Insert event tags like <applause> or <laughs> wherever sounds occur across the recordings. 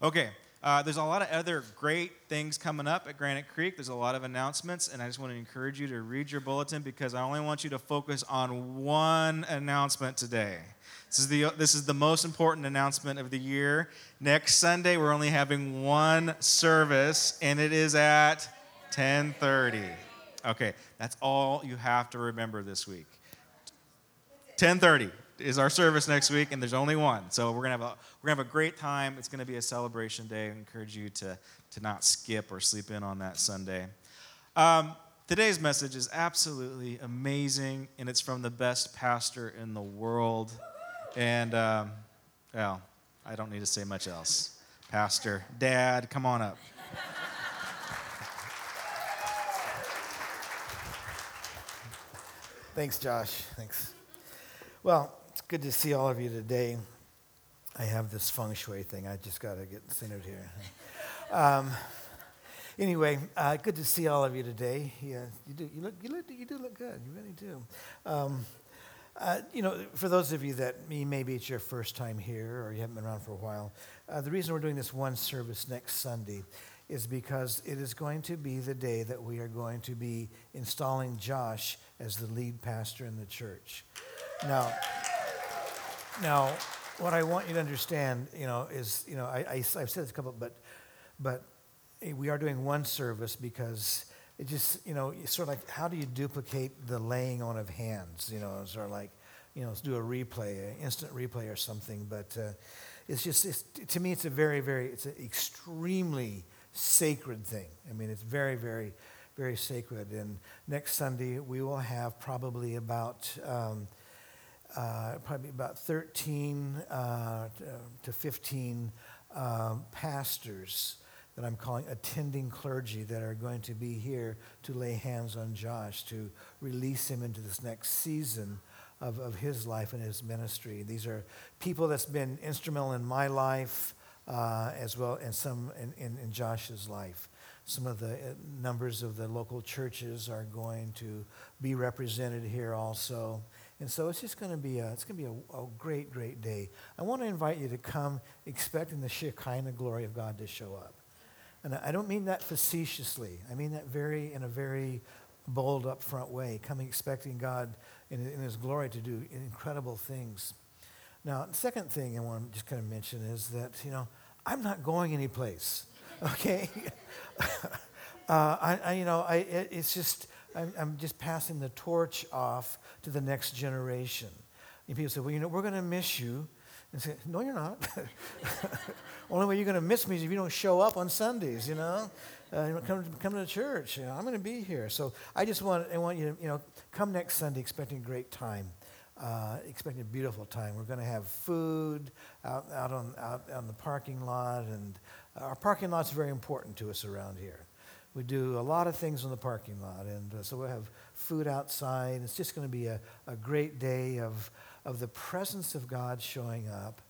Okay, uh, there's a lot of other great things coming up at Granite Creek. There's a lot of announcements, and I just want to encourage you to read your bulletin because I only want you to focus on one announcement today. This is the, this is the most important announcement of the year. Next Sunday, we're only having one service, and it is at 10:30. Okay, that's all you have to remember this week. 10:30 is our service next week, and there's only one. So we're gonna have a we're gonna have a great time. It's gonna be a celebration day. I encourage you to to not skip or sleep in on that Sunday. Um, today's message is absolutely amazing, and it's from the best pastor in the world. And um, well, I don't need to say much else. Pastor, Dad, come on up. Thanks, Josh. Thanks. Well, it's good to see all of you today. I have this feng shui thing. I just got to get centered here. <laughs> Um, anyway, uh, good to see all of you today. Yeah, you do. You look. You look. You do look good. You really do. Um, uh, you know, for those of you that maybe it's your first time here or you haven't been around for a while, uh, the reason we're doing this one service next Sunday is because it is going to be the day that we are going to be installing Josh as the lead pastor in the church. Now, now, what I want you to understand, you know, is, you know, I, I, have said this a couple, but, but we are doing one service because it just, you know, it's sort of like, how do you duplicate the laying on of hands? You know, sort of like, you know, let's do a replay, an instant replay or something. But uh, it's just, it's, to me, it's a very, very, it's an extremely sacred thing. I mean, it's very, very, very sacred. And next Sunday, we will have probably about, um, uh, probably about 13 uh, to 15 um, pastors that I'm calling attending clergy that are going to be here to lay hands on Josh, to release him into this next season of, of his life and his ministry. These are people that's been instrumental in my life uh, as well as some in, in, in, Josh's life. Some of the uh, numbers of the local churches are going to be represented here also. And so it's just going to be a, it's going to be a, a, great, great day. I want to invite you to come expecting the Shekinah glory of God to show up. And I don't mean that facetiously. I mean that very in a very bold, upfront way, coming expecting God in, in His glory to do incredible things. Now, the second thing I want to just kind of mention is that, you know, I'm not going anyplace, <laughs> okay? <laughs> uh, I, I, you know, I, it, it's just, I'm, I'm, just passing the torch off to the next generation. And people say, well, you know, we're going to miss you. And say, no, you're not. <laughs> Only way you're going to miss me is if you don't show up on Sundays, you know. Uh, come, come to the church. You know, I'm going to be here. So I just want, I want you to, you know, come next Sunday expecting a great time. Uh, expecting a beautiful time. We're going to have food out, out, on, out on the parking lot, and our parking lot's very important to us around here. We do a lot of things in the parking lot, and uh, so we'll have food outside. It's just going to be a, a great day of, of the presence of God showing up,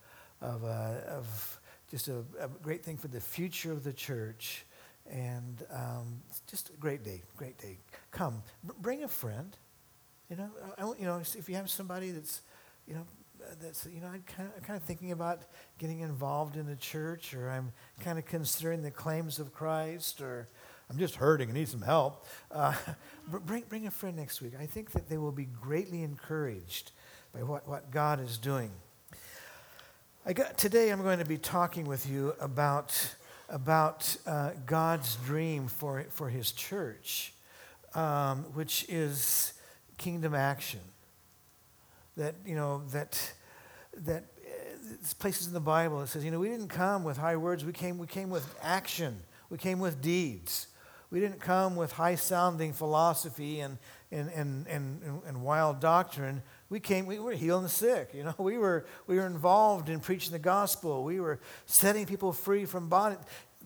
of, uh, of just a, a, great thing for the future of the church. And um, it's just a great day, great day. Come, b- bring a friend. You know, I, you know, if you have somebody that's, you know, that's, you know, I'm kind, of, kind of thinking about getting involved in a church, or I'm kind of considering the claims of Christ, or I'm just hurting I need some help. Uh, <laughs> bring, bring a friend next week. I think that they will be greatly encouraged by what, what God is doing. I got, today I'm going to be talking with you about, about uh, God's dream for, for his church, um, which is kingdom action. That, you know, that, that uh, places in the Bible it says, you know, we didn't come with high words, we came, we came with action, we came with deeds. We didn't come with high sounding philosophy and, and, and, and, and wild doctrine. We came we were healing the sick you know. <laughs> We were we were involved in preaching the gospel. We were setting people free from bondage.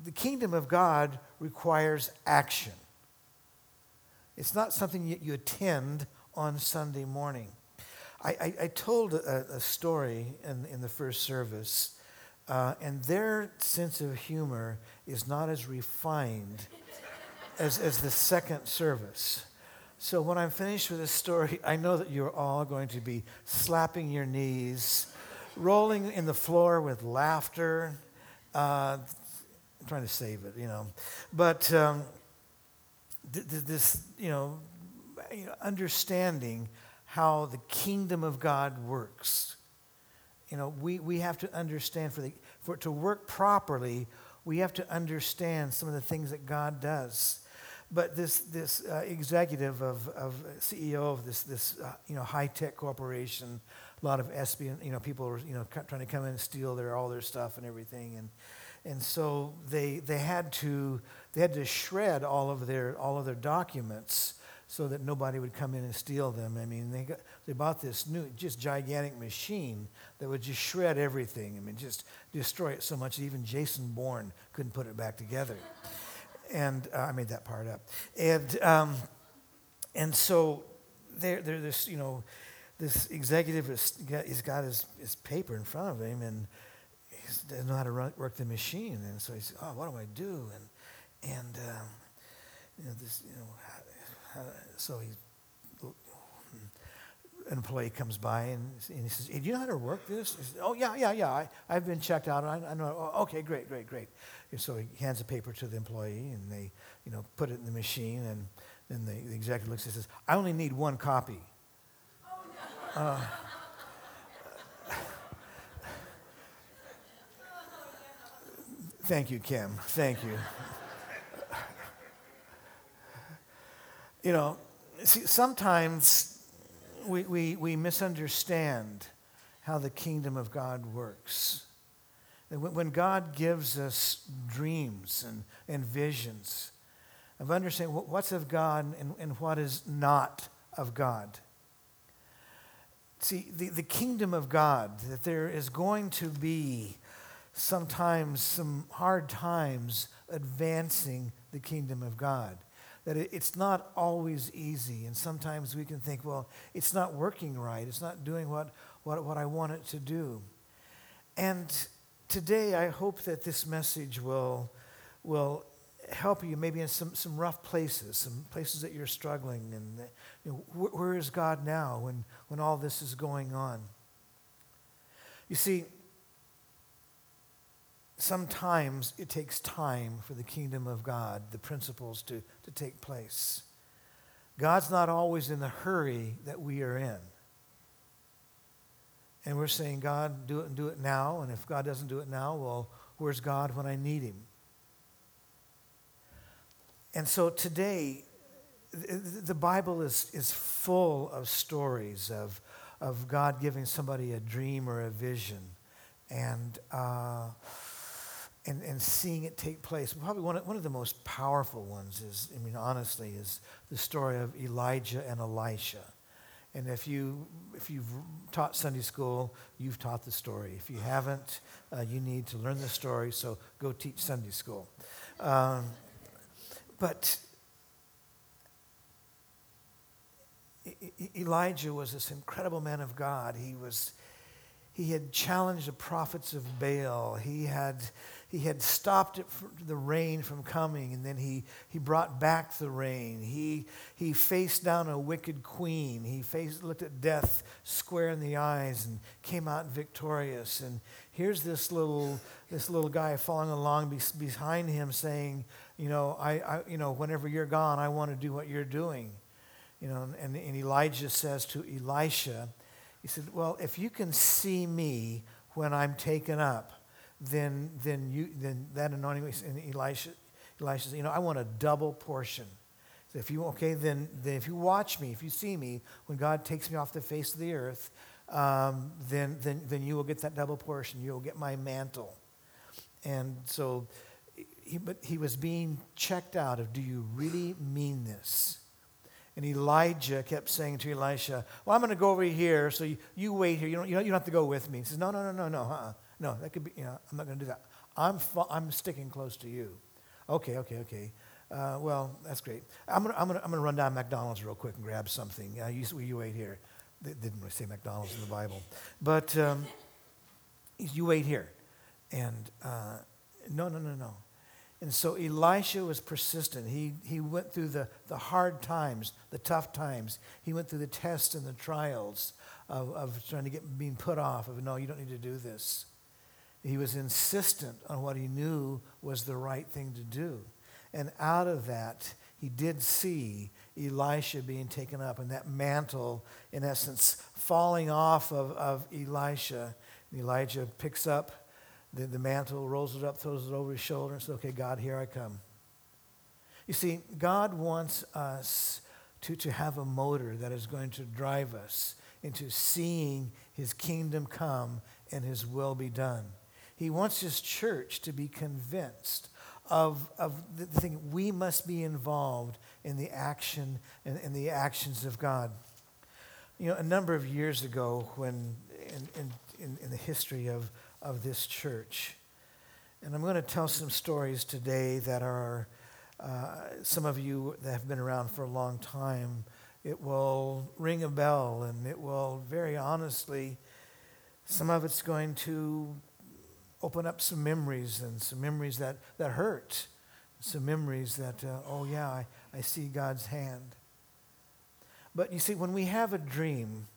The kingdom of god requires action. It's not something that you attend on sunday morning. I, I, I told a, a, story in, in the first service uh, and their sense of humor is not as refined as, as the second service so when I'm finished with this story, <laughs> I know that you're all going to be slapping your knees, rolling in the floor with laughter, Uh, I'm trying to save it, you know. But um, th- th- this, you know, understanding how the kingdom of God works. You know, we, we have to understand for, the, for it to work properly, we have to understand some of the things that God does. But this, this uh, executive of, of CEO of this, this uh, you know, high-tech corporation, a lot of espion, you know, people were, you know, trying to come in and steal their, all their stuff and everything. And, and so they, they, had to, they had to shred all of their, all of their documents so that nobody would come in and steal them. I mean, they, got, they bought this new, just gigantic machine that would just shred everything. I mean, just destroy it so much that even Jason Bourne couldn't put it back together and uh, I made that part up. And um, and so there, there, this you know, this executive got, he's got his, his paper in front of him, and he doesn't know how to run, work the machine. And so he said, "Oh, what do I do?" And and um, you know this, you know, how, how, so he an employee comes by and, and he says, hey, "Do you know how to work this?" Says, "Oh yeah, yeah, yeah. I, I've been checked out. I, I know. Oh, okay, great, great, great." And so he hands a paper to the employee, and they, you know, put it in the machine, and then the, the executive looks and says, "I only need one copy." Uh, thank you, Kim. Thank you. you know, see, sometimes we, we, we misunderstand how the kingdom of God works. When God gives us dreams and, and visions of understanding what's of God and, and what is not of God. See, the, the kingdom of God, that there is going to be sometimes some hard times advancing the kingdom of God that it's not always easy. And sometimes we can think, well, it's not working right. It's not doing what, what, what I want it to do. And today, I hope that this message will, will help you maybe in some, some rough places, some places that you're struggling. And you know, wh- where is God now when, when all this is going on? You see, sometimes it takes time for the kingdom of God, the principles to, to take place. God's not always in the hurry that we are in. And we're saying, God, do it and do it now. And if God doesn't do it now, well, where's God when I need him? And so today, the Bible is, is full of stories of, of God giving somebody a dream or a vision. And uh, and, and seeing it take place. Probably one of, one of the most powerful ones is, I mean, honestly, is the story of Elijah and Elisha. And if, you, if you've taught Sunday school, you've taught the story. If you haven't, uh, you need to learn the story, so go teach Sunday school. Um, but Elijah was this incredible man of God. He was he had challenged the prophets of Baal. He had he had stopped the rain from coming, and then he, he brought back the rain. He, he faced down a wicked queen. He faced, looked at death square in the eyes and came out victorious. And here's this little, this little guy following along behind him saying, you know, I, I, you know, whenever you're gone, I want to do what you're doing. You know, and, and Elijah says to Elisha, he said, well, if you can see me when I'm taken up, then, then, you, then that anointing, and Elisha, Elisha you know, I want a double portion. So if you, okay, then, then if you watch me, if you see me, when God takes me off the face of the earth, um, then, then, then you will get that double portion. You will get my mantle. And so he, but he was being checked out of, do you really mean this? And Elijah kept saying to Elisha, well, I'm going to go over here, so you, you wait here. You don't, you, don't, you don't have to go with me. He says, no, no, no, no, no. Uh-uh. No, that could be, you know, I'm not going to do that. I'm, I'm sticking close to you. Okay, okay, okay. Uh, well, that's great. I'm going to I'm gonna, I'm gonna run down McDonald's real quick and grab something. Uh, you, you wait here. They didn't really say McDonald's in the Bible. But um, you wait here. And uh, no, no, no, no. And so Elisha was persistent. He, he went through the, the hard times, the tough times. He went through the tests and the trials of, of trying to get being put off, of no, you don't need to do this. He was insistent on what he knew was the right thing to do. And out of that, he did see Elisha being taken up and that mantle, in essence, falling off of, of Elisha. And Elijah picks up the, the mantle, rolls it up, throws it over his shoulder, and says, Okay, God, here I come. You see, God wants us to, to have a motor that is going to drive us into seeing his kingdom come and his will be done. He wants his church to be convinced of, of the thing we must be involved in the action and in, in the actions of God. You know, a number of years ago, when in, in, in the history of, of this church, and I'm going to tell some stories today that are uh, some of you that have been around for a long time. It will ring a bell, and it will very honestly, some of it's going to open up some memories and some memories that, that hurt, some memories that, uh, oh yeah, I, I see God's hand. But you see, when we have a dream,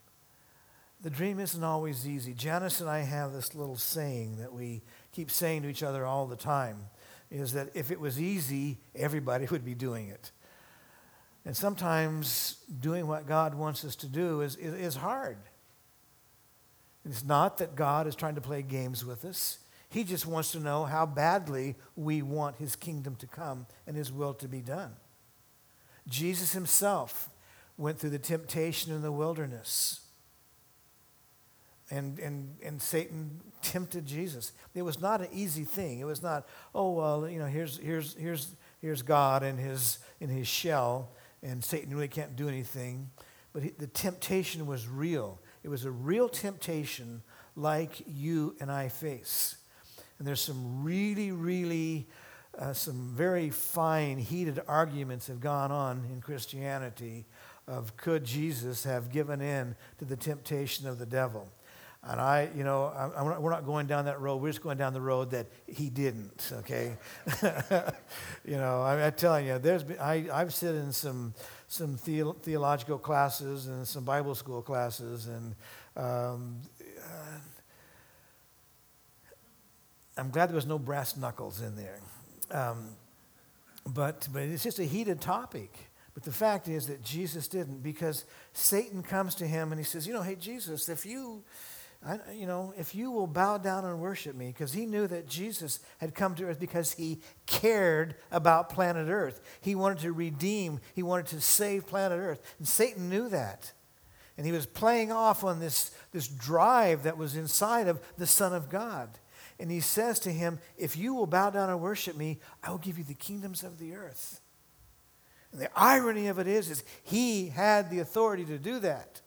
the dream isn't always easy. Janice and I have this little saying that we keep saying to each other all the time is that if it was easy, everybody <laughs> would be doing it. And sometimes doing what God wants us to do is, is, is hard. It's not that God is trying to play games with us. He just wants to know how badly we want his kingdom to come and his will to be done. Jesus himself went through the temptation in the wilderness. And, and, and Satan tempted Jesus. It was not an easy thing. It was not, oh, well, you know, here's, here's, here's, here's God in his, in his shell, and Satan really can't do anything. But he, the temptation was real. It was a real temptation like you and I face. And there's some really, really, uh, some very fine, heated arguments have gone on in Christianity of could Jesus have given in to the temptation of the devil? And I, you know, I, we're not going down that road. We're just going down the road that he didn't, okay? <laughs> you know, I, am telling you, there's been, I, I've sat in some, some the, theological classes and some Bible school classes, and um, uh, I'm glad there was no brass knuckles in there. Um, but, but it's just a heated topic. But the fact is that Jesus didn't because Satan comes to him and he says, You know, hey, Jesus, if you, I, you know, if you will bow down and worship me, because he knew that Jesus had come to earth because he cared about planet earth. He wanted to redeem, he wanted to save planet earth. And Satan knew that. And he was playing off on this, this drive that was inside of the Son of God. And he says to him, If you will bow down and worship me, I will give you the kingdoms of the earth. And the irony of it is, is he had the authority to do that.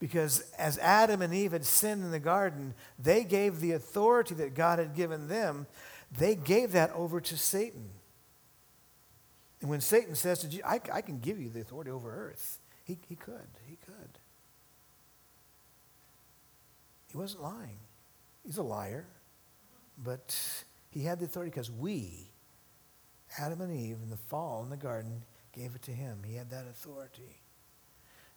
Because as Adam and Eve had sinned in the garden, they gave the authority that God had given them, they gave that over to Satan. And when Satan says to Jesus, I, I can give you the authority over earth, he, he could. He could. He wasn't lying. He's a liar. But he had the authority because we, Adam and Eve, in the fall in the garden, gave it to him. He had that authority.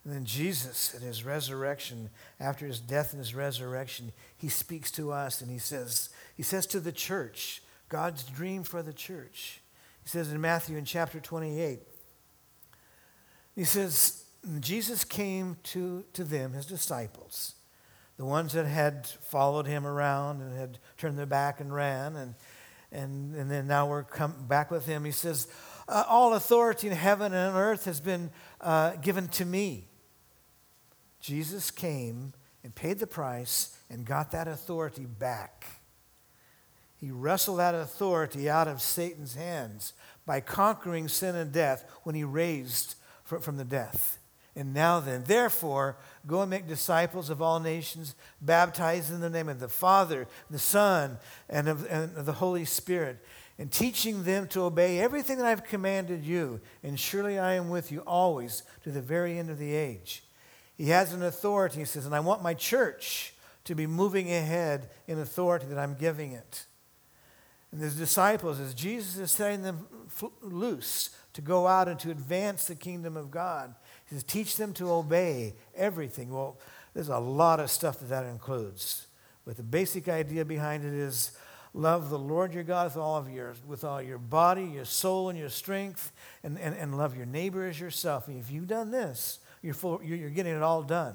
And then Jesus, at his resurrection, after his death and his resurrection, he speaks to us and he says, he says to the church, God's dream for the church. He says in Matthew in chapter 28, he says, Jesus came to, to them, his disciples, the ones that had followed him around and had turned their back and ran, and, and, and then now we're come back with him. He says, uh, All authority in heaven and on earth has been uh, given to me. Jesus came and paid the price and got that authority back. He wrestled that authority out of Satan's hands by conquering sin and death when he raised from the death. And now then, therefore, go and make disciples of all nations, baptize in the name of the Father, the Son, and of, and of the Holy Spirit, and teaching them to obey everything that I've commanded you. And surely I am with you always to the very end of the age. He has an authority, he says, and I want my church to be moving ahead in authority that I'm giving it. And the disciples, as Jesus is setting them loose to go out and to advance the kingdom of God, he says, teach them to obey everything. Well, there's a lot of stuff that that includes. But the basic idea behind it is love the Lord your God with all of your with all your body, your soul, and your strength, and, and, and love your neighbor as yourself. And if you've done this, you're, full, you're, getting it all done.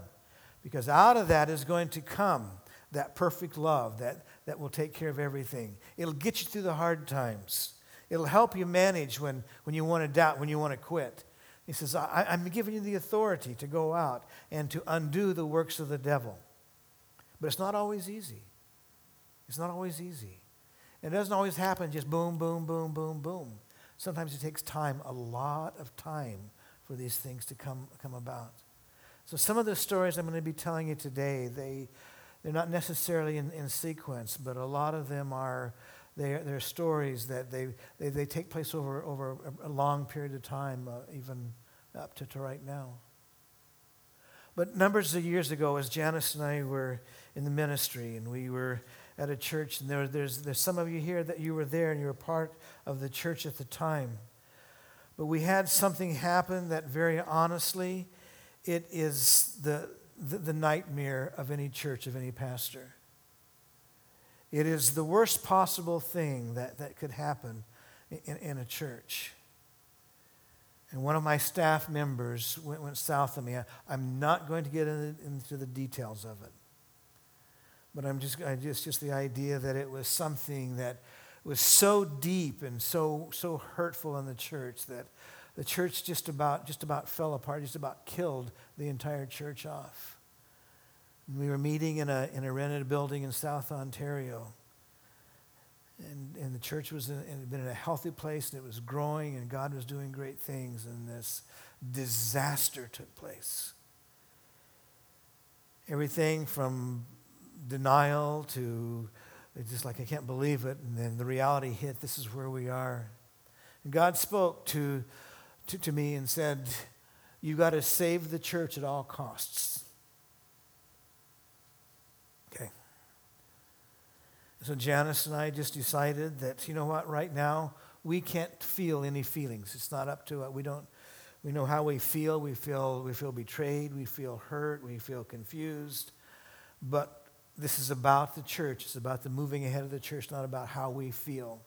Because out of that is going to come that perfect love that, that will take care of everything. It'll get you through the hard times. It'll help you manage when, when you want to doubt, when you want to quit. He says, I, I'm giving you the authority to go out and to undo the works of the devil. But it's not always easy. It's not always easy. It doesn't always happen just boom, boom, boom, boom, boom. Sometimes it takes time, a lot of time, for these things to come, come about. So some of the stories I'm going to be telling you today, they, they're not necessarily in, in sequence, but a lot of them are they're, they're stories that they, they, they take place over, over a, long period of time, uh, even up to, to right now. But numbers of years ago, as Janice and I were in the ministry, and we were at a church, and there, there's, there's some of you here that you were there and you were part of the church at the time. But we had something happen that, very honestly, it is the, the, the nightmare of any church, of any pastor. It is the worst possible thing that, that could happen in, in a church. And one of my staff members went, went south of me. I, am not going to get in, into the details of it. But I'm just, I just, just the idea that it was something that was so deep and so, so hurtful in the church that the church just about, just about fell apart, just about killed the entire church off. We were meeting in a, in a rented building in South Ontario. And, and the church was in, had been in a healthy place and it was growing and God was doing great things. And this disaster took place. Everything from denial to just like, I can't believe it. And then the reality hit this is where we are. And God spoke to to, to me and said, You got to save the church at all costs. Okay. So Janice and I just decided that, you know what, right now, we can't feel any feelings. It's not up to us. We don't. We know how we feel. We feel we feel betrayed. We feel hurt. We feel confused. But this is about the church. It's about the moving ahead of the church, not about how we feel.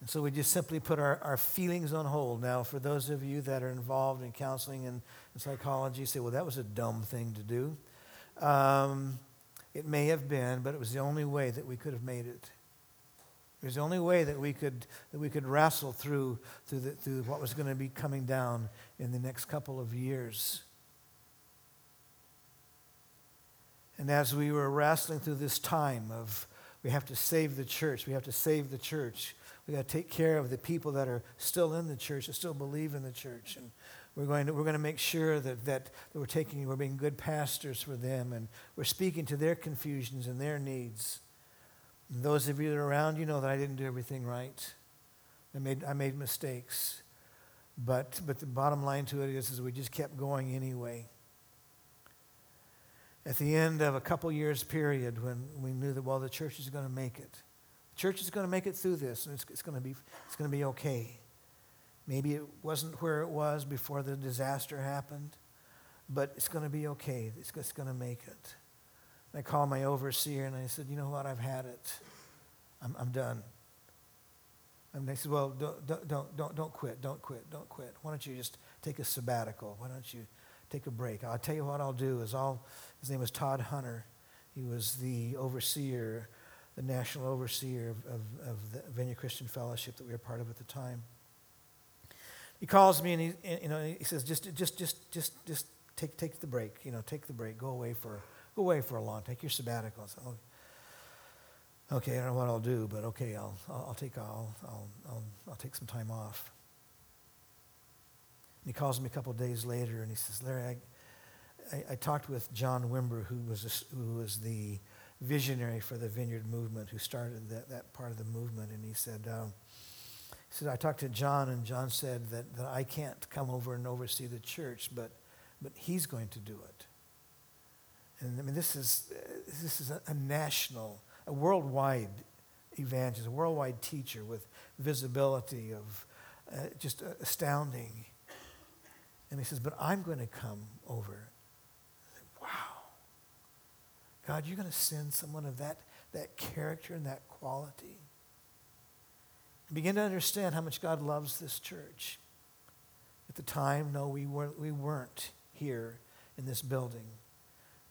And so we just simply put our, our feelings on hold. Now, for those of you that are involved in counseling and, and psychology, say, well, that was a dumb thing to do. Um, it may have been, but it was the only way that we could have made it. It was the only way that we could, that we could wrestle through, through, the, through what was going to be coming down in the next couple of years. And as we were wrestling through this time of we have to save the church, we have to save the church, we got to take care of the people that are still in the church, that still believe in the church. And we're going to, we're going to make sure that, that, we're taking, we're being good pastors for them and we're speaking to their confusions and their needs. And those of you that are around, you know that I didn't do everything right. I made, I made mistakes. But, but the bottom line to it is, is we just kept going anyway. At the end of a couple years period when we knew that, well, the church is going to make it The church is going to make it through this, and it's, it's going to be it's going to be okay. Maybe it wasn't where it was before the disaster happened, but it's going to be okay. It's, it's going to make it. And I called my overseer and I said, you know what? I've had it. I'm, I'm done. And they said, well, don't, don't, don't, don't quit. Don't quit. Don't quit. Why don't you just take a sabbatical? Why don't you take a break? I'll tell you what I'll do is I'll, his name was Todd Hunter. He was the overseer the national overseer of, of, of the Vineyard Christian Fellowship that we were part of at the time. He calls me and he, you know, he says, just, just, just, just, just take, take the break. You know, take the break. Go away for, go away for a long. Take your sabbatical. So, oh, okay, I don't know what I'll do, but okay, I'll, I'll, I'll take, I'll, I'll, I'll, I'll take some time off. And he calls me a couple days later and he says, Larry, I, I, I talked with John Wimber, who was, a, who was the visionary for the Vineyard movement who started that, that part of the movement. And he said, um, he said, I talked to John, and John said that, that I can't come over and oversee the church, but, but he's going to do it. And I mean, this is, this is a, a national, a worldwide evangelist, a worldwide teacher with visibility of uh, just astounding. And he says, But I'm going to come over Wow. God, you're going to send someone of that, that character and that quality. Begin to understand how much God loves this church. At the time, no, we weren't, we weren't here in this building.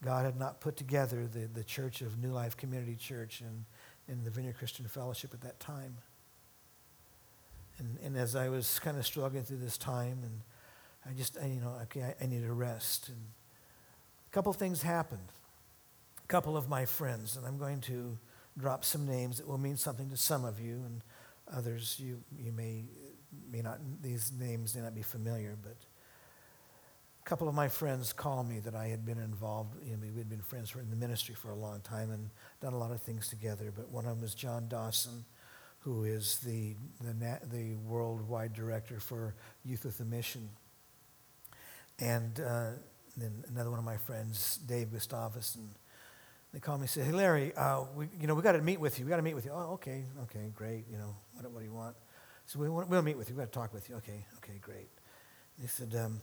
God had not put together the, the church of New Life Community Church and, and the Vineyard Christian Fellowship at that time. And, and as I was kind of struggling through this time, and I just, I, you know, okay, I, I need a rest. And a couple things happened. A couple of my friends, and I'm going to drop some names that will mean something to some of you, and others you, you may, may not, these names may not be familiar, but a couple of my friends called me that I had been involved, you know, we had been friends in the ministry for a long time and done a lot of things together, but one of them was John Dawson who is the, the, the worldwide director for Youth with a Mission. And uh, then another one of my friends, Dave Gustavus, and they called me and said, hey, Larry, uh, we, you know, we got to meet with you. We got to meet with you. Oh, okay, okay, great. You know, what, what do you want? So we, want, we'll meet with you. we got to talk with you. Okay, okay, great. They said, um,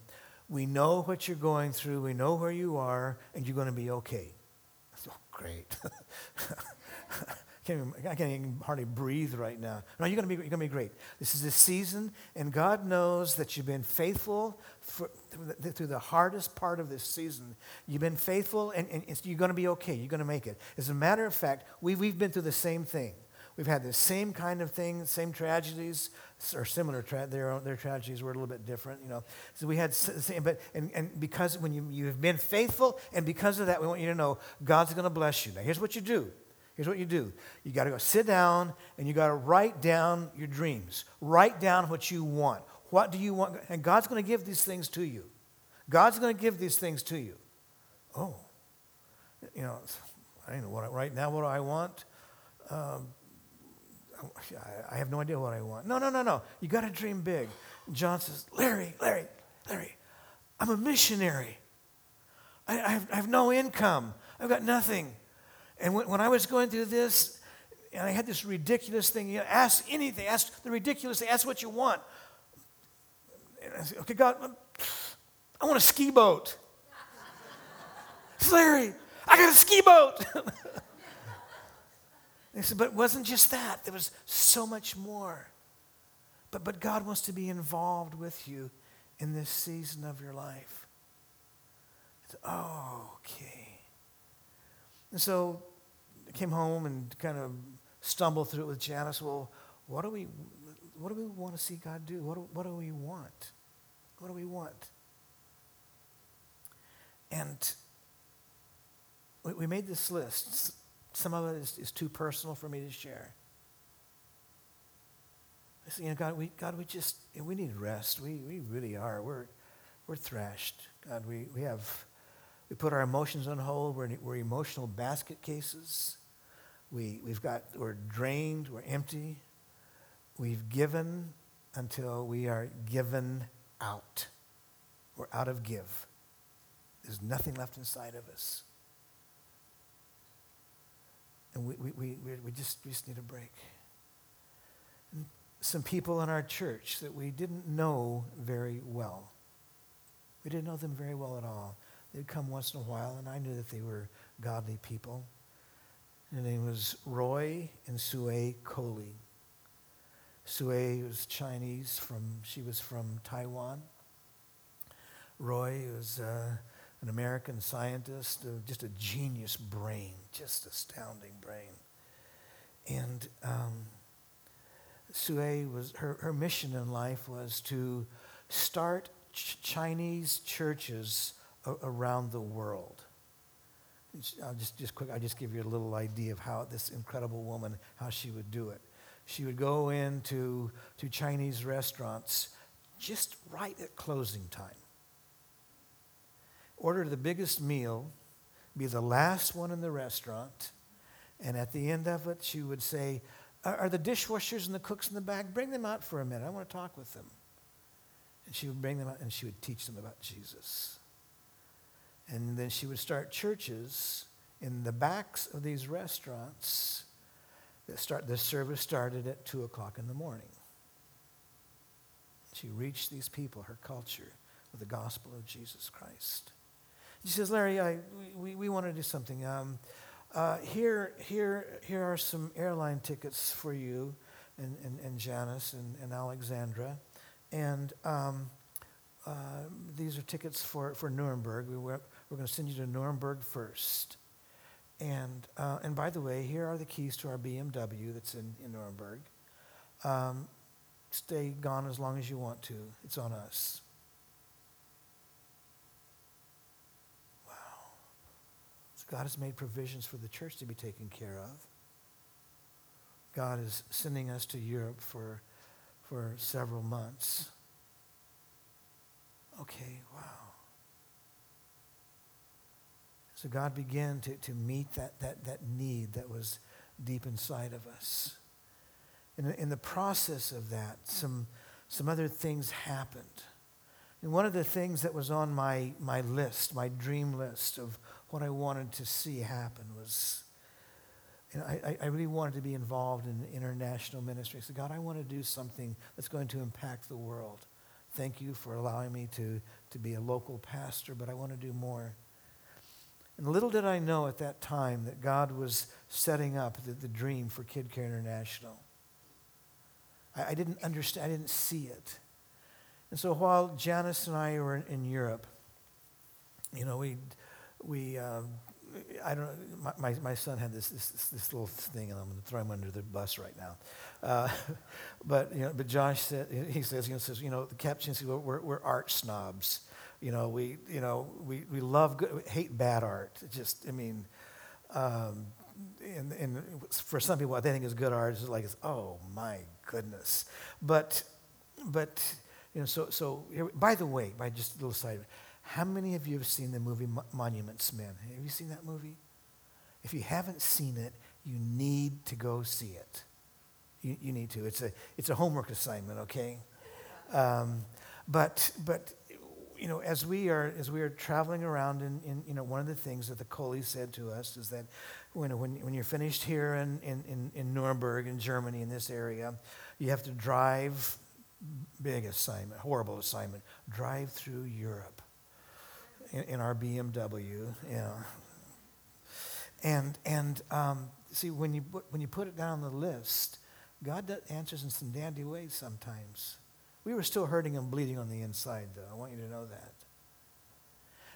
we know what you're going through. We know where you are, and you're going to be okay. I said, oh, great. <laughs> can't I can't even hardly breathe right now. No, you're going to be, you're going to be great. This is a season, and God knows that you've been faithful for, through, the, through, the, hardest part of this season. You've been faithful, and, and you're going to be okay. You're going to make it. As a matter of fact, we, we've been through the same thing. We've had the same kind of thing, same tragedies, or similar. Tra- their, their tragedies were a little bit different, you know. So we had the same, but and, and because when you, you've been faithful, and because of that, we want you to know God's going to bless you. Now, here's what you do Here's what you do you got to go sit down and you got to write down your dreams. Write down what you want. What do you want? And God's going to give these things to you. God's going to give these things to you. Oh, you know, I don't know what I, right now what do I want. Um, I have no idea what I want. No, no, no, no. You got to dream big. John says, Larry, Larry, Larry, I'm a missionary. I, I, have, I have no income. I've got nothing. And when, when I was going through this, and I had this ridiculous thing, you know, ask anything, ask the ridiculous thing, ask what you want. And I said, okay, God, um, I want a ski boat. <laughs> Larry, I got a ski boat. <laughs> they said, but it wasn't just that. There was so much more. But, but God wants to be involved with you in this season of your life. It's, oh, okay. And so I came home and kind of stumbled through it with Janice. Well, what do we, what do we want to see God do? What do, what do we want? What do we want? And we, we made this list. Some of it is, is too personal for me to share. I said, you know, God, we, God, we just, we need rest. We, we really are. We're, we're thrashed. God, we, we have we put our emotions on hold. We're, we're emotional basket cases. We, we've got, we're drained. We're empty. We've given until we are given out. We're out of give. There's nothing left inside of us. And we, we, we, we, just, we just need a break. And some people in our church that we didn't know very well. We didn't know them very well at all. They'd come once in a while, and I knew that they were godly people. Their name was Roy and Sue Coley. Sue was Chinese from, she was from Taiwan. Roy was uh, an American scientist, uh, just a genius brain, just astounding brain. And um, Sue was, her, her mission in life was to start ch- Chinese churches around the world. I'll just, just quick, I'll just give you a little idea of how this incredible woman, how she would do it. She would go into to Chinese restaurants just right at closing time. Order the biggest meal, be the last one in the restaurant, and at the end of it, she would say, Are the dishwashers and the cooks in the back? Bring them out for a minute. I want to talk with them. And she would bring them out and she would teach them about Jesus. And then she would start churches in the backs of these restaurants that start the service started at two o'clock in the morning. She reached these people, her culture, with the gospel of Jesus Christ. She says, Larry, I, we, we want to do something. Um, uh, here, here, here are some airline tickets for you and, and, and Janice and, and Alexandra. And um, uh, these are tickets for, for Nuremberg. We were, we're going to send you to Nuremberg first. And, uh, and by the way, here are the keys to our BMW that's in, in Nuremberg. Um, stay gone as long as you want to. It's on us. Wow. So God has made provisions for the church to be taken care of. God is sending us to Europe for, for several months. Okay, wow. So God began to, to meet that, that, that need that was deep inside of us. And in the process of that, some, some other things happened. And one of the things that was on my, my list, my dream list of what I wanted to see happen was you know, I, I really wanted to be involved in international ministry. So, God, I want to do something that's going to impact the world. Thank you for allowing me to, to be a local pastor, but I want to do more. And little did I know at that time that God was setting up the, the dream for Kid Care International. I, I, didn't understand, I didn't see it. And so while Janice and I were in, in Europe, you know, we, we um, I don't know, my, my, son had this, this, this little thing, and I'm going to throw him under the bus right now. Uh, <laughs> but, you know, but Josh said, he says, you know, says, you know the captain says, we're, we're art snobs. You know, we, you know, we, we love, good, we hate bad art. just, I mean, um, and, and for some people, what they think is good art is like, oh my goodness. But, but, you know, so, so here, by the way, by just a little side, how many of you have seen the movie Monuments Men? Have you seen that movie? If you haven't seen it, you need to go see it. You, you need to. It's a, it's a homework assignment, okay? Um, but, but you know, as we are as we are traveling around, in, in you know, one of the things that the Coley said to us is that when when, when you're finished here in, in, in Nuremberg in Germany in this area, you have to drive. Big assignment, horrible assignment. Drive through Europe in, in our BMW. Yeah. And, and um, see, when you, when you put it down on the list, God answers in some dandy ways sometimes. We were still hurting and bleeding on the inside, though. I want you to know that.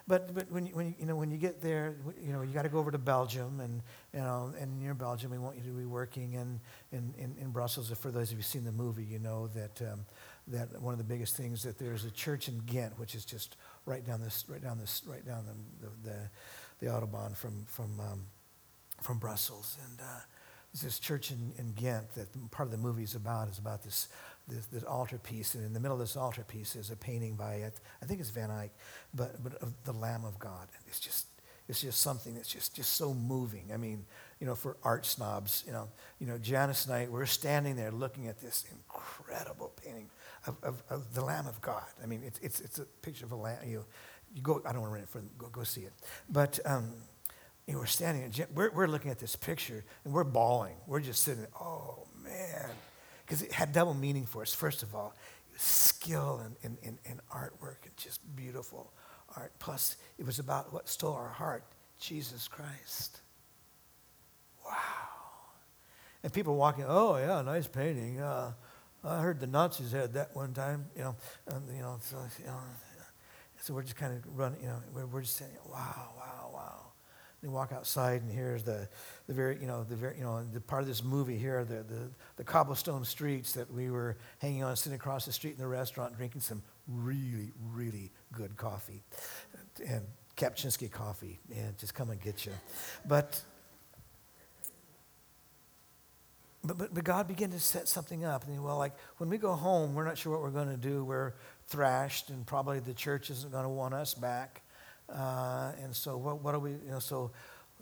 But, but when, you, when, you, know, when you get there, you know, you got to go over to Belgium, and, you know, and near Belgium, we want you to be working in, in, in, in Brussels. For those of you who've seen the movie, you know that, um, that one of the biggest things that there's a church in Ghent, which is just right down this, right down this, right down the, the, the, the Autobahn from, from, um, from Brussels. And uh, there's this church in, in Ghent that part of the movie is about, is about this, this, this altar piece. And in the middle of this altar piece is a painting by, I think it's Van Eyck, but, but of the Lamb of God. It's just, it's just something that's just, just so moving. I mean, you know, for art snobs, you know, you know, Janice and I, we're standing there looking at this incredible painting of, of, of, the Lamb of God. I mean, it's, it's, it's a picture of a lamb. You, you go, I don't want to rent it for them, go, go see it. But um, you know, we're standing, we're, we're looking at this picture and we're bawling. We're just sitting oh man. Because it had double meaning for us. First of all, skill and, and, and, and artwork and just beautiful art. Plus, it was about what stole our heart Jesus Christ. Wow. And people walking, oh, yeah, nice painting. Uh, I heard the Nazis had that one time, you know, and, you know, so, you know, so we're just kind of running, you know, we're, we're just saying, wow, wow, wow. And you walk outside, and here's the, the very, you know, the very, you know, the part of this movie here, the, the, the cobblestone streets that we were hanging on, sitting across the street in the restaurant, drinking some really, really good coffee, and Kapchinsky coffee, and just come and get you. But but, but, God began to set something up. And well, like when we go home, we're not sure what we're going to do. We're thrashed, and probably the church isn't going to want us back. Uh, and so, what, what are we? You know, so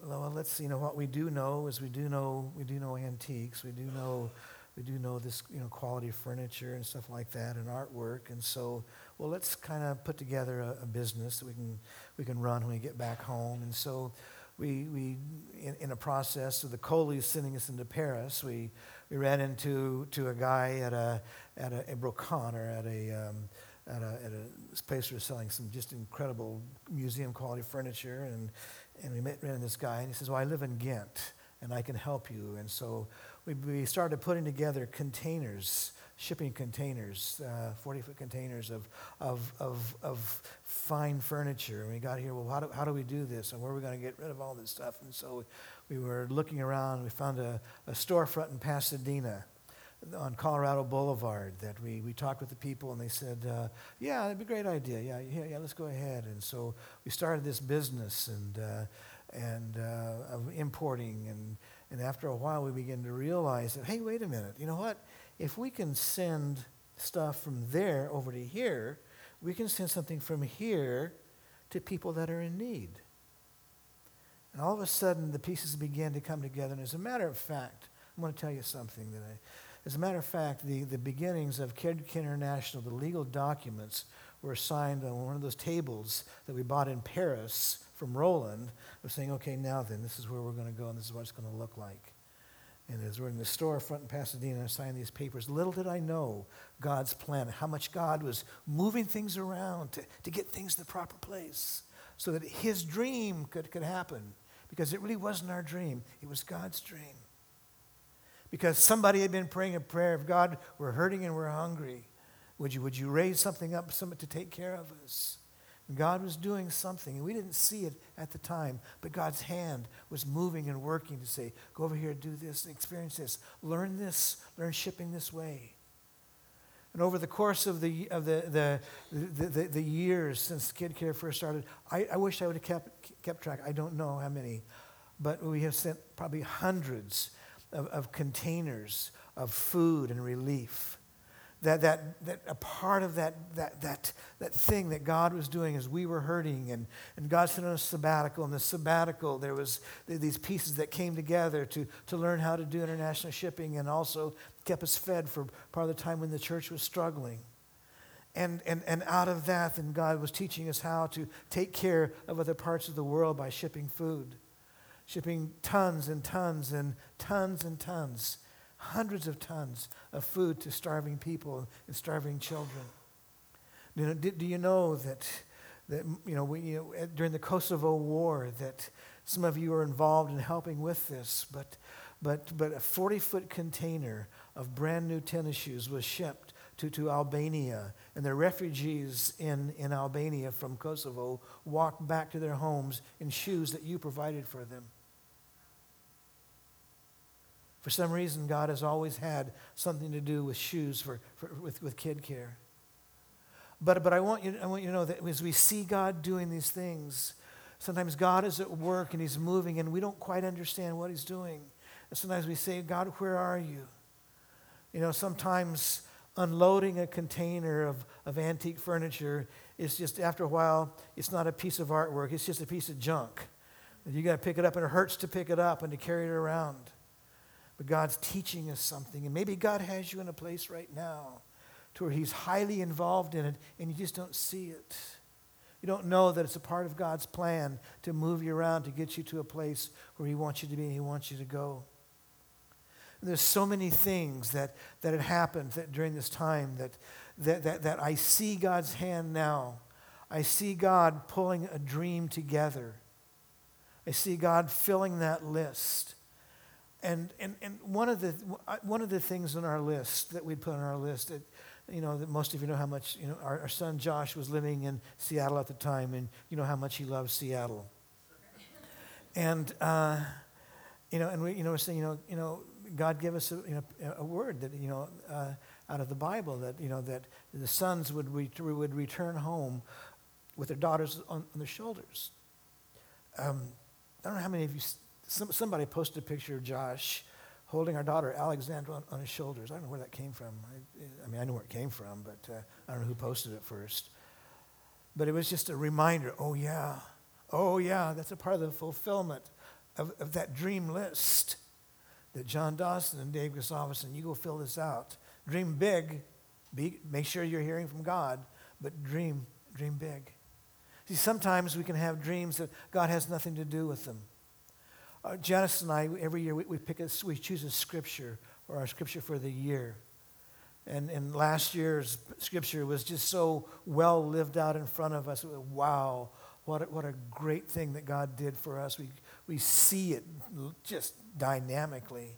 well, let's you know what we do know is we do know we do know antiques. We do know we do know this you know quality furniture and stuff like that and artwork. And so, well, let's kind of put together a, a business that we can we can run when we get back home. And so we, we in, in, a process of the Coleys sending us into Paris, we, we ran into to a guy at a, at a, a brocante or at a, um, at a, at a place where we selling some just incredible museum quality furniture. And, and we met ran this guy, and he says, Well, I live in Ghent, and I can help you. And so we, we started putting together containers shipping containers, 40 uh, foot containers of, of, of, of fine furniture. And we got here, well, how do, how do we do this? And where are we going to get rid of all this stuff? And so we were looking around. We found a, a storefront in Pasadena on Colorado Boulevard that we, we talked with the people and they said, uh, yeah, that'd be a great idea. Yeah, yeah, yeah, let's go ahead. And so we started this business and, uh, and uh, of importing. And, and after a while, we began to realize that, hey, wait a minute, you know what? if we can send stuff from there over to here, we can send something from here to people that are in need. And all of a sudden, the pieces began to come together. And as a matter of fact, I'm going to tell you something that I, as a matter of fact, the, the beginnings of Care International, the legal documents were signed on one of those tables that we bought in Paris from Roland of saying, okay, now then, this is where we're going to go and this is what it's going to look like. And as we're in the storefront in Pasadena, I signed these papers. Little did I know God's plan, how much God was moving things around to, to get things in the proper place so that his dream could, could happen. Because it really wasn't our dream, it was God's dream. Because somebody had been praying a prayer of God, we're hurting and we're hungry. Would you, would you raise something up, something to take care of us? God was doing something, and we didn't see it at the time, but God's hand was moving and working to say, go over here, do this, experience this, learn this, learn shipping this way. And over the course of the, of the, the, the, the, the years since Kid Care first started, I, I wish I would have kept, kept track. I don't know how many, but we have sent probably hundreds of, of containers of food and relief that, that, that a part of that, that, that, that thing that God was doing as we were hurting, and, and God sent us a sabbatical. And the sabbatical, there was these pieces that came together to, to learn how to do international shipping and also kept us fed for part of the time when the church was struggling. And, and, and out of that, then God was teaching us how to take care of other parts of the world by shipping food, shipping tons and tons and tons and tons hundreds of tons of food to starving people and starving children. You know, do, do you know that, that you know, we, you know, during the Kosovo War that some of you are involved in helping with this, but, but, but a 40 foot container of brand new tennis shoes was shipped to, to Albania, and the refugees in, in Albania from Kosovo walked back to their homes in shoes that you provided for them. For some reason, God has always had something to do with shoes for, for, with, with kid care. But, but I, want you, I want you to know that as we see God doing these things, sometimes God is at work and He's moving and we don't quite understand what He's doing. And sometimes we say, God, where are you? You know, sometimes unloading a container of, of antique furniture is just, after a while, it's not a piece of artwork, it's just a piece of junk. You got to pick it up, and it hurts to pick it up and to carry it around. But God's teaching us something. And maybe God has you in a place right now to where He's highly involved in it and you just don't see it. You don't know that it's a part of God's plan to move you around to get you to a place where He wants you to be and He wants you to go. And there's so many things that, that had happened that during this time that, that, that, that I see God's hand now. I see God pulling a dream together. I see God filling that list. And, and, and one, of the, one of the things on our list that we'd put on our list, that, you know, that most of you know how much, you know, our, our son Josh was living in Seattle at the time, and you know how much he loves Seattle. and, uh, you know, and we, you know, we're saying, you know, you know, God give us a, you know, a word that, you know, uh, out of the Bible that, you know, that the sons would, re- would return home with their daughters on, on their shoulders. Um, I don't know how many of you some, somebody posted a picture of Josh holding our daughter Alexandra on, on, his shoulders. I don't know where that came from. I, I mean, I know where it came from, but uh, I don't know who posted it first. But it was just a reminder oh, yeah, oh, yeah, that's a part of the fulfillment of, of that dream list that John Dawson and Dave Gustafson, you go fill this out. Dream big, be, make sure you're hearing from God, but dream, dream big. See, sometimes we can have dreams that God has nothing to do with them. Uh, Janice and I, every year, we, we, pick a, we choose a scripture or our scripture for the year. And, and last year's scripture was just so well lived out in front of us. Wow, what a, what a great thing that God did for us. We, we see it just dynamically.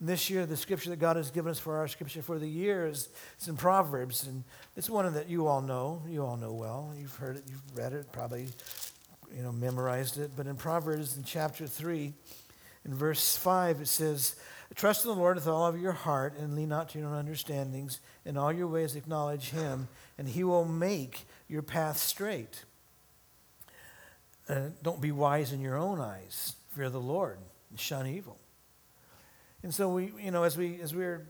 And this year, the scripture that God has given us for our scripture for the year is it's in Proverbs, and it's one that you all know. You all know well. You've heard it. You've read it. Probably, you know, memorized it. But in Proverbs, in chapter three, in verse five, it says, "Trust in the Lord with all of your heart, and lean not to your own understandings. In all your ways, acknowledge Him, and He will make your path straight." Uh, don't be wise in your own eyes. Fear the Lord and shun evil. And so we, you know, as we as we're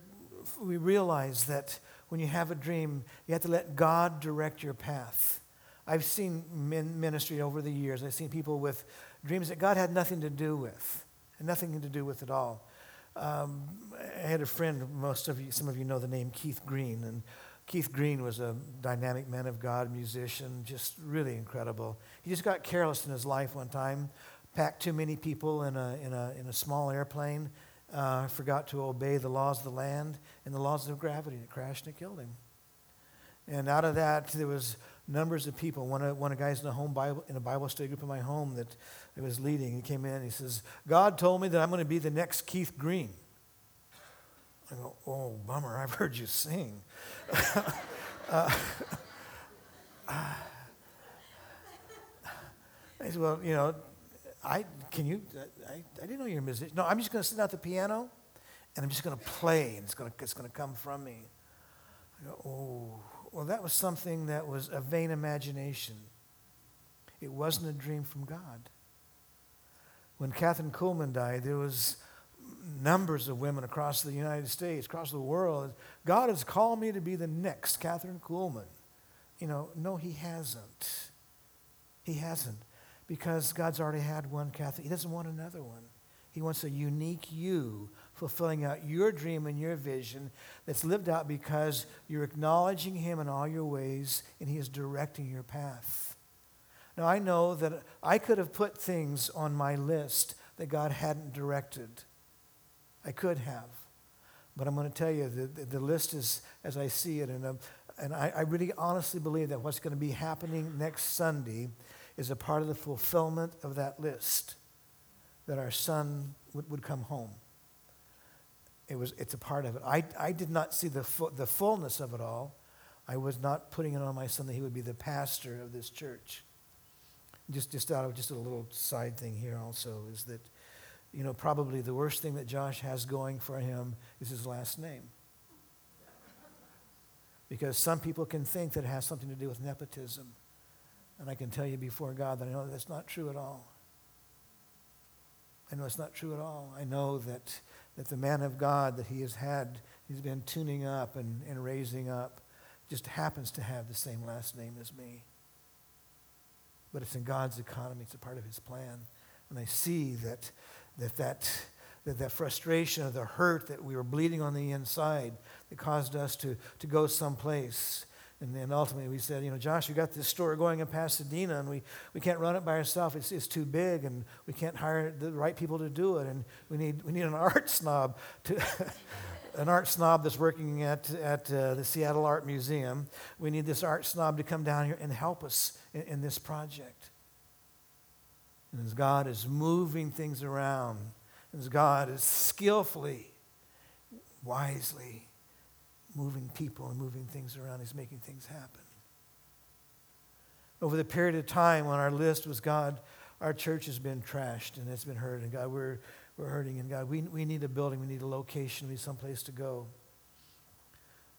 we realize that when you have a dream, you have to let God direct your path. I've seen ministry over the years. I've seen people with dreams that God had nothing to do with, nothing to do with at all. Um, I had a friend. Most of you, some of you know the name Keith Green, and Keith Green was a dynamic man of God, musician, just really incredible. He just got careless in his life one time, packed too many people in a, in a, in a small airplane, uh, forgot to obey the laws of the land and the laws of gravity, and it crashed and it killed him. And out of that, there was numbers of people. One of, one of guys in a home Bible in a Bible study group in my home that I was leading, he came in and he says, God told me that I'm going to be the next Keith Green. I go, oh, bummer, I've heard you sing. <laughs> uh, <sighs> I said, well, you know, I, can you, I, I didn't know you're a musician. No, I'm just going to sit at the piano and I'm just going to play and it's going to, it's going to come from me. I go, oh, well, that was something that was a vain imagination. It wasn't a dream from God. When Kathryn Kuhlman died, there was numbers of women across the United States, across the world. God has called me to be the next Kathryn Kuhlman. You know, no, He hasn't. He hasn't. Because God's already had one Kathryn. He doesn't want another one. He wants a unique you fulfilling out your dream and your vision that's lived out because you're acknowledging Him in all your ways and He is directing your path. Now, I know that I could have put things on my list that God hadn't directed. I could have. But I'm going to tell you, the, the, list is as I see it. And, uh, and I, I really honestly believe that what's going to be happening next Sunday is a part of the fulfillment of that list that our son would, would come home. It was, it's a part of it. I, I did not see the, fu- the fullness of it all. I was not putting it on my son that he would be the pastor of this church. Just, just out of just a little side thing here also is that you know, probably the worst thing that Josh has going for him is his last name. Because some people can think that it has something to do with nepotism. And I can tell you before God that I know that that's not true at all. I know it's not true at all. I know that, that the man of God that he has had, he's been tuning up and, and raising up, just happens to have the same last name as me. But it's in God's economy, it's a part of his plan. And I see that that that, that that frustration or the hurt that we were bleeding on the inside that caused us to, to go someplace. And then ultimately we said, you know, Josh, we got this store going in Pasadena and we, we can't run it by ourselves. It's, it's too big and we can't hire the right people to do it. And we need, we need an <laughs> art snob to... <laughs> an art snob that's working at, at uh, the Seattle Art Museum. We need this art snob to come down here and help us in, in this project. And as God is moving things around, as God is skillfully, wisely moving people and moving things around, He's making things happen. Over the period of time when our list was God, our church has been trashed and it's been hurt. And God, we're, we're hurting. And God, we, we need a building, we need a location, we need someplace to go.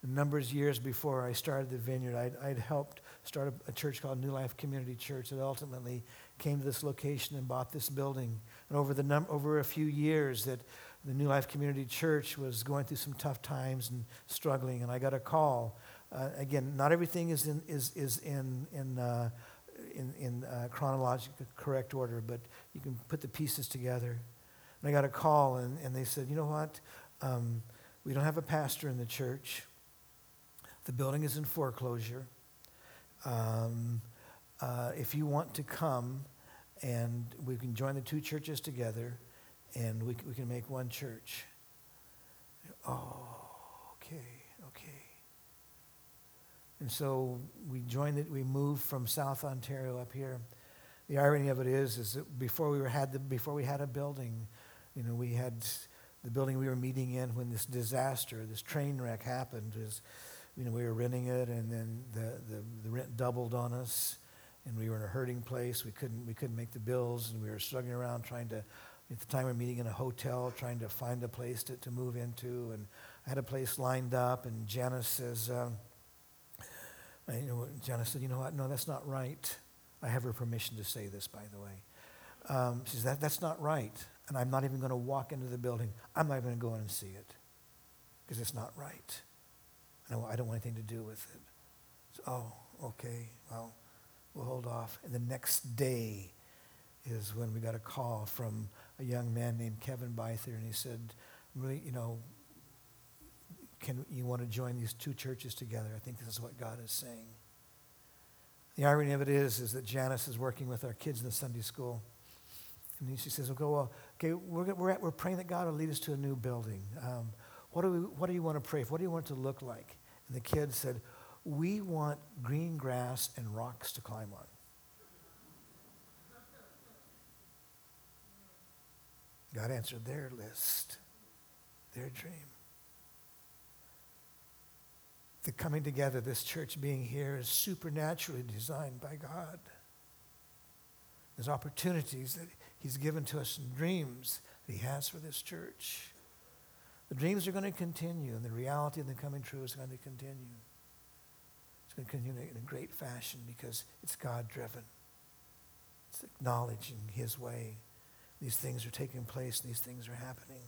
A number of years before I started the vineyard, I'd, I'd helped start a, a, church called New Life Community Church that ultimately came to this location and bought this building. And over, the num- over a few years that the New Life Community Church was going through some tough times and struggling, and I got a call. Uh, again, not everything is in, is, is in, in, uh, in, in uh, chronological correct order, but you can put the pieces together. And I got a call, and, and they said, you know what? Um, we don't have a pastor in the church. The building is in foreclosure. Um, uh, if you want to come and we can join the two churches together and we, we can make one church. Oh, okay. okay. And so we joined it, we moved from South Ontario up here. The irony of it is, is that before we, were, had the, before we had a building, you know, we had the building we were meeting in when this disaster, this train wreck happened. Was, you know, we were renting it, and then the, the, the rent doubled on us, and we were in a hurting place. We couldn't, we couldn't make the bills, and we were struggling around trying to, at the time we were meeting in a hotel, trying to find a place to, to move into. And I had a place lined up, and Janice says, um, you know, Janice said, you know what, no, that's not right. I have her permission to say this, by the way. Um, she says, that, that's not right. And I'm not even going to walk into the building. I'm not even going to go in and see it because it's not right. and I don't want anything to do with it. So, oh, okay, well, we'll hold off. And the next day is when we got a call from a young man named Kevin Byther, and he said, really, you know, can you want to join these two churches together? I think this is what God is saying. The irony of it is, is that Janice is working with our kids in the Sunday school. And she says, okay, well, okay, we're, we're, at, we're praying that God will lead us to a new building. Um, what, do we, what do you want to pray for? What do you want it to look like? And the kids said, we want green grass and rocks to climb on. God answered their list, their dream. The coming together, this church being here, is supernaturally designed by God. There's opportunities that He's given to us and dreams that He has for this church. The dreams are going to continue, and the reality of the coming true is going to continue. It's going to continue in a great fashion because it's God driven. It's acknowledging His way. These things are taking place, these things are happening.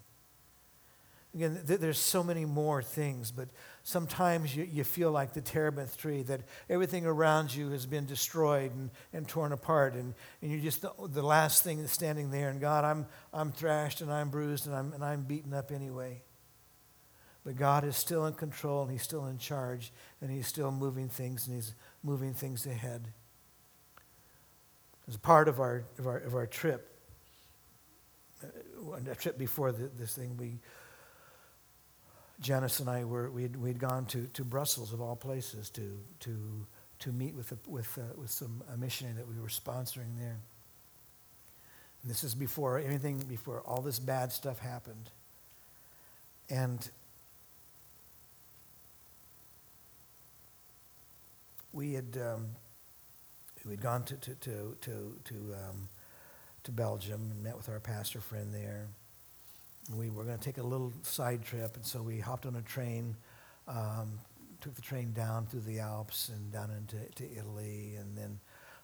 Again, th- there's so many more things, but sometimes you, you feel like the terebinth tree, that everything around you has been destroyed and, and torn apart, and, and you're just the, the last thing that's standing there. And God, I'm, I'm thrashed and I'm bruised and I'm, and I'm beaten up anyway. But God is still in control and He's still in charge and He's still moving things and He's moving things ahead. As part of our, of our, of our trip, a trip before the, this thing, we, Janice and I were, we'd, we'd gone to, to Brussels, of all places, to, to, to meet with, a, with, uh, with some a missionary that we were sponsoring there. And this is before anything, before all this bad stuff happened. And we had um, we'd gone to to to to to, um, to Belgium and met with our pastor friend there. We were going to take a little side trip, and so we hopped on a train, um, took the train down through the Alps and down into to Italy, and then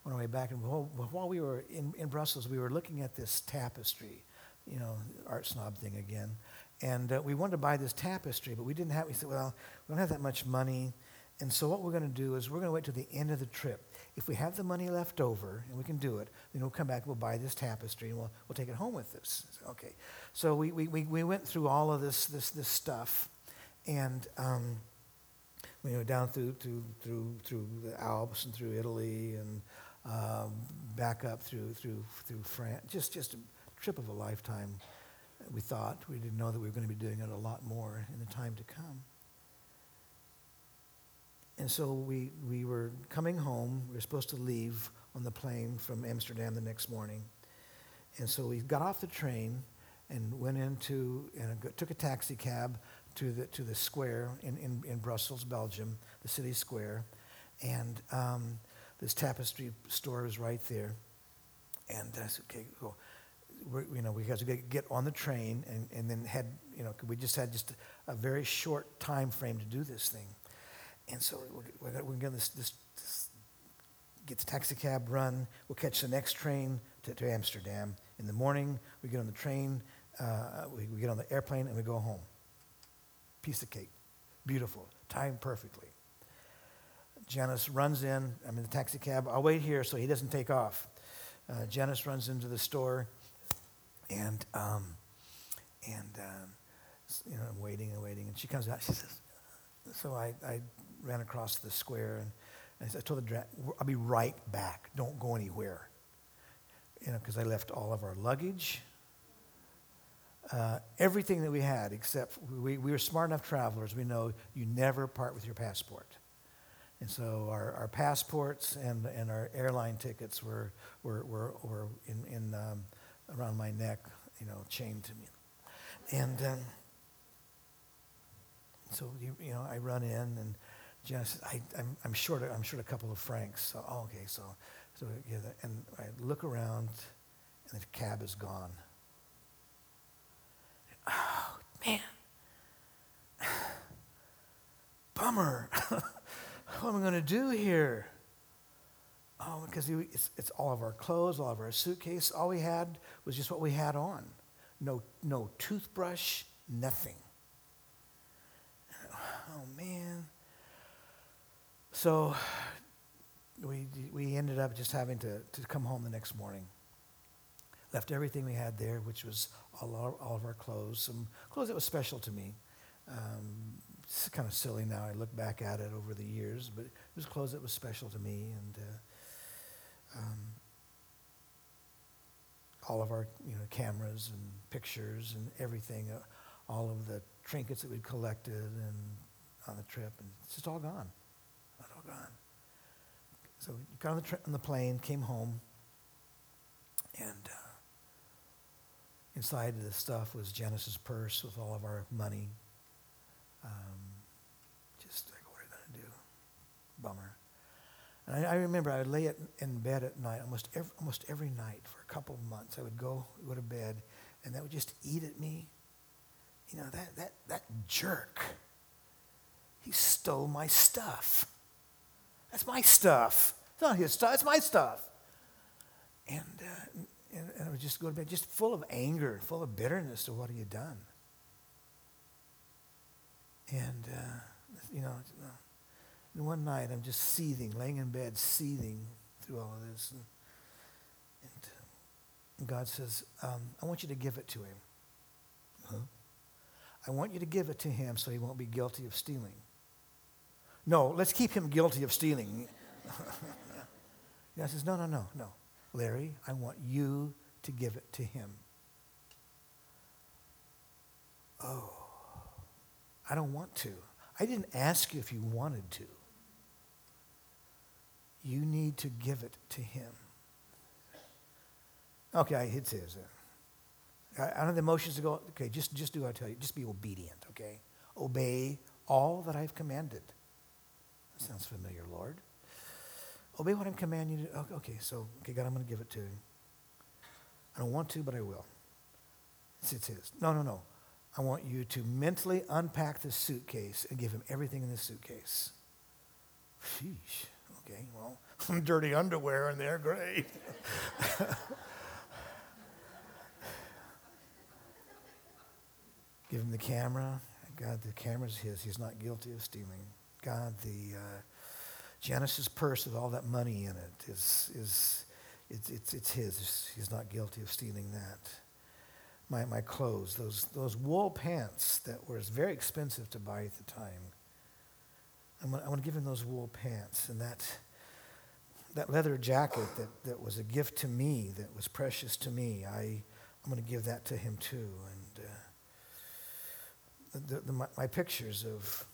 on our way back. And while we were in, in Brussels, we were looking at this tapestry, you know, art snob thing again. And uh, we wanted to buy this tapestry, but we didn't have. We said, well, we don't have that much money. And so what we're going to do is we're going to wait till the end of the trip. If we have the money left over and we can do it, then we'll come back, we'll buy this tapestry, and we'll, we'll take it home with us. Okay. So we, we, we went through all of this, this, this stuff, and um, we went down through, through, through, through the Alps and through Italy and um, back up through, through, through France. Just, just a trip of a lifetime, we thought. We didn't know that we were going to be doing it a lot more in the time to come. And so we, we were coming home. We were supposed to leave on the plane from Amsterdam the next morning. And so we got off the train and went into, and took a taxi cab to the, to the square in, in, in Brussels, Belgium, the city square. And um, this tapestry store was right there. And I said, okay, well, we're, you know, we had to get on the train and, and then had, you know, we just had just a very short time frame to do this thing. And so we're, we're going to get the taxi cab run. We'll catch the next train to, to Amsterdam. In the morning, we get on the train, uh, we, we get on the airplane, and we go home. Piece of cake. Beautiful. Timed perfectly. Janice runs in. I'm in the taxi cab. I'll wait here so he doesn't take off. Uh, Janice runs into the store, and um, and um, you know, I'm waiting and waiting, and she comes out. She says, "So I, I ran across the square, and I told the driver, I'll be right back. Don't go anywhere. You know, because I left all of our luggage. uh, everything that we had, except we, we were smart enough travelers. We know you never part with your passport. And so our, our passports and, and our airline tickets were, were, were, were in, in, um, around my neck, you know, chained to me. And um, so, you, you know, I run in and I, I'm, I'm, short, I'm short a couple of francs. So, oh, okay, so, so yeah, and I look around and the cab is gone. Oh, man. <sighs> Bummer. <laughs> what am I going to do here? Oh, because it's, it's all of our clothes, all of our suitcase. All we had was just what we had on. No, no toothbrush, nothing. <sighs> Oh, man. So we, we ended up just having to, to come home the next morning. Left everything we had there, which was all, our, all of our clothes, some clothes that was special to me. Um, it's kind of silly now. I look back at it over the years, but it was clothes that was special to me, and uh, um, all of our you know cameras and pictures and everything, uh, all of the trinkets that we'd collected and on the trip, and it's just all gone, gone. So we got on the, tra- on the plane, came home, and uh, inside the stuff was Janice's purse with all of our money um, just like, what are you going to do? Bummer. And I, I, remember I would lay it in bed at night, almost every, almost every night for a couple of months. I would go, go to bed, and that would just eat at me. You know, that, that, that jerk, he stole my stuff. That's my stuff. It's not his stuff, it's my stuff. And, uh, and, and I would just go to bed just full of anger, full of bitterness to what he had done. And, uh, you know, and one night I'm just seething, laying in bed, seething through all of this. And, and, and God says, um, I want you to give it to him. Huh? I want you to give it to him so he won't be guilty of stealing. No, let's keep him guilty of stealing. <laughs> God says, No, no, no, no. Larry, I want you to give it to him. Oh. I don't want to. I didn't ask you if you wanted to. You need to give it to him. Okay, it says his. I don't have the emotions to go, okay, just, just do what I tell you. Just be obedient, okay? Obey all that I've commanded. Sounds familiar, Lord. Obey what I'm commanding you to. Okay, so, okay, God, I'm going to give it to you. I don't want to, but I will. It's, it's his. No, no, no. I want you to mentally unpack the suitcase and give him everything in the suitcase. Sheesh. Okay, well, <laughs> some dirty underwear in there, great. <laughs> give him the camera. God, the camera's his. He's not guilty of stealing. God, the uh, Janice's purse with all that money in it is, is it's, it's, it's his. He's not guilty of stealing that my, my clothes, those, those wool pants that were very expensive to buy at the time. I'm going to give him those wool pants and that, that leather jacket that, that was a gift to me, that was precious to me. I, I'm going to give that to him too. And uh, the, the, my, my, pictures of,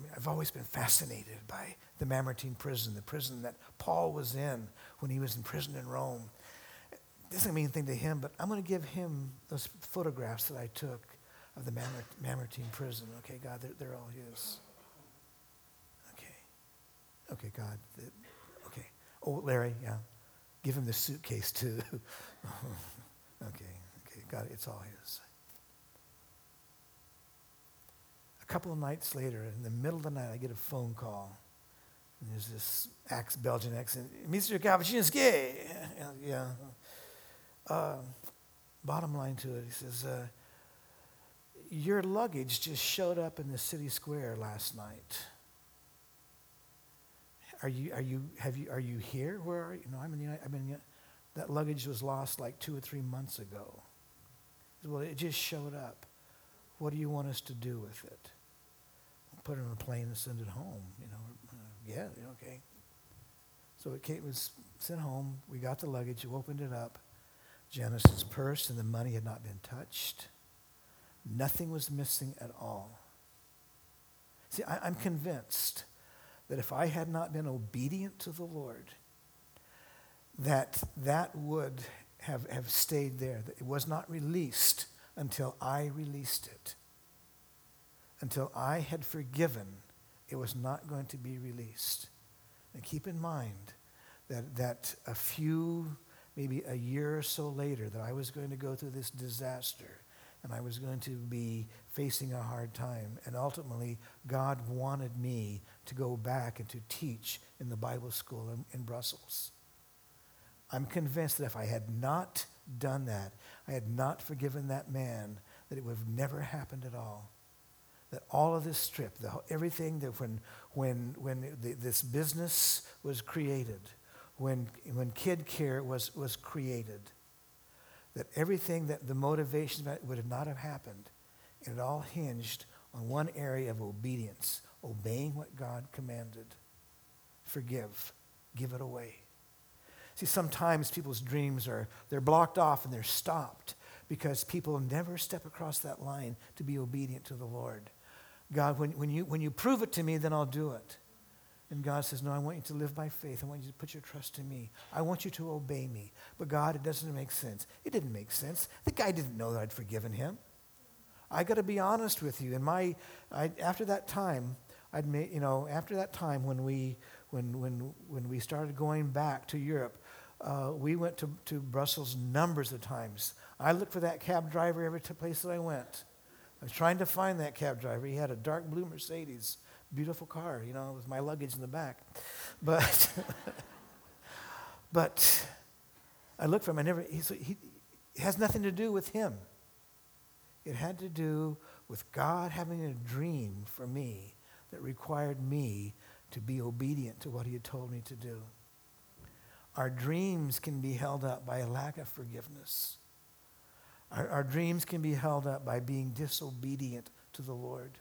I mean, I've always been fascinated by the Mamertine prison, the prison that Paul was in when he was in prison in Rome doesn't mean anything to him, but I'm going to give him those photographs that I took of the Mamertine prison. Okay, God, they're, they're all his. Okay. Okay, God. Okay. Oh, Larry, yeah. Give him the suitcase too. <laughs> okay, okay, God, it's all his. A couple of nights later, in the middle of the night, I get a phone call. And there's this Belgian accent, Mr. Kapchinsky. Yeah, uh, bottom line to it, he says, uh, Your luggage just showed up in the city square last night. Are you, are you, have you, are you here? Where are you? No, I'm in the United, I'm in the, that luggage was lost like two or three months ago. Well, it just showed up. What do you want us to do with it? Put it on a plane and send it home. You know, uh, yeah, okay. So it was sent home. We got the luggage. We opened it up Janice's purse and the money had not been touched. Nothing was missing at all. See, I, am convinced that if I had not been obedient to the Lord, that that would have, have stayed there. That it was not released until I released it. Until I had forgiven, it was not going to be released. And keep in mind that, that a few, maybe a year or so later, that I was going to go through this disaster and I was going to be facing a hard time. And ultimately, God wanted me to go back and to teach in the Bible school in, in, Brussels. I'm convinced that if I had not done that, I had not forgiven that man, that it would have never happened at all. That all of this trip, the, everything that when, when, when the, this business was created, when, when Kid Care was, was created, that everything that the motivation would have not have happened. And it all hinged on one area of obedience, obeying what God commanded. Forgive, give it away. See, sometimes people's dreams are they're blocked off and they're stopped because people never step across that line to be obedient to the Lord. God, when, when, you, when you prove it to me, then I'll do it. And God says, No, I want you to live by faith. I want you to put your trust in me. I want you to obey me. But God, it doesn't make sense. It didn't make sense. The guy didn't know that I'd forgiven him. I got to be honest with you. And my, I, after that time, I'd made, you know, after that time when we, when, when, when we started going back to Europe, uh, we went to, to Brussels numbers of times. I looked for that cab driver every place that I went. I was trying to find that cab driver. He had a dark blue Mercedes beautiful car, you know, with my luggage in the back. But, <laughs> but I looked for him. I never, he, he, it has nothing to do with him. It had to do with God having a dream for me that required me to be obedient to what he had told me to do. Our dreams can be held up by a lack of forgiveness. Our, our dreams can be held up by being disobedient to the Lord.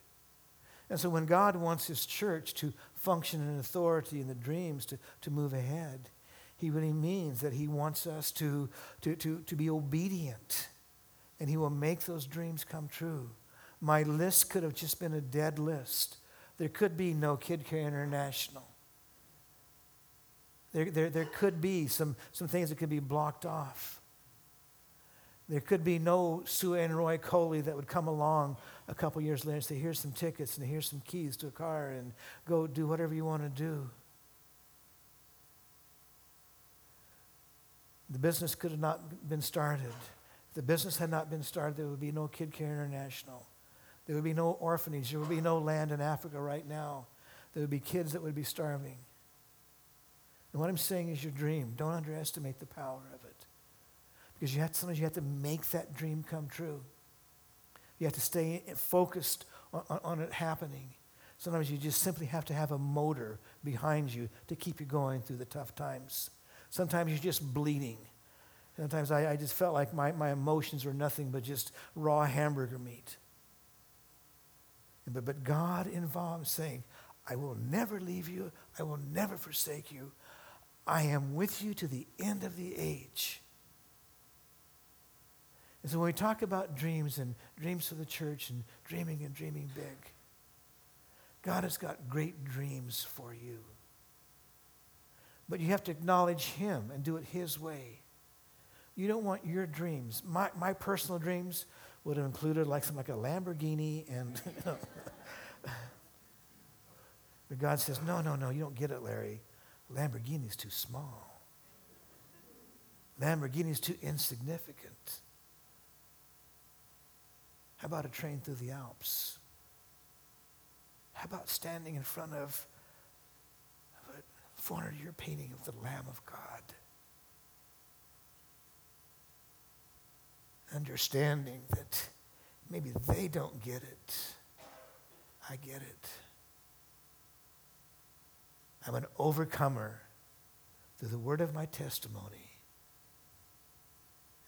And so when God wants his church to function in authority in the dreams, to, to move ahead, he really means that he wants us to, to, to, to be obedient. And he will make those dreams come true. My list could have just been a dead list. There could be no Kid Care International. There, there, there could be some, some things that could be blocked off. There could be no Sue and Roy Coley that would come along a couple years later and say, here's some tickets and here's some keys to a car and go do whatever you want to do. The business could have not been started. If the business had not been started, there would be no Kid Care International. There would be no orphanage. There would be no land in Africa right now. There would be kids that would be starving. And what I'm saying is your dream. Don't underestimate the power of it. Because you have, sometimes you have to make that dream come true. You have to stay focused on, on, on it happening. Sometimes you just simply have to have a motor behind you to keep you going through the tough times. Sometimes you're just bleeding. Sometimes I, I just felt like my, my emotions were nothing but just raw hamburger meat. But, but God involved saying, I will never leave you, I will never forsake you. I am with you to the end of the age. And so when we talk about dreams and dreams for the church and dreaming and dreaming big, God has got great dreams for you. But you have to acknowledge Him and do it His way. You don't want your dreams. My, my personal dreams would have included like something like a Lamborghini and. <laughs> But God says, no, no, no, you don't get it, Larry. Lamborghini's too small. Lamborghini's too insignificant. How about a train through the Alps? How about standing in front of a 400 year painting of the Lamb of God? Understanding that maybe they don't get it. I get it. I'm an overcomer through the word of my testimony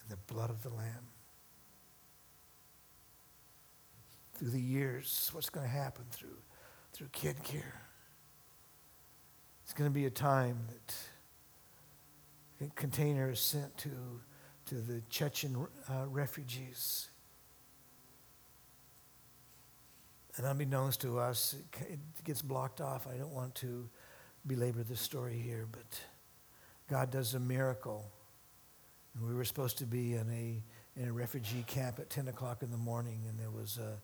and the blood of the Lamb. Through the years what's going to happen through, through kid care. It's going to be a time that a container is sent to, to the Chechen uh, refugees. And unbeknownst to us, it gets blocked off. I don't want to belabor the story here, but God does a miracle. And we were supposed to be in a, in a refugee camp at 10 o'clock in the morning, and there was uh,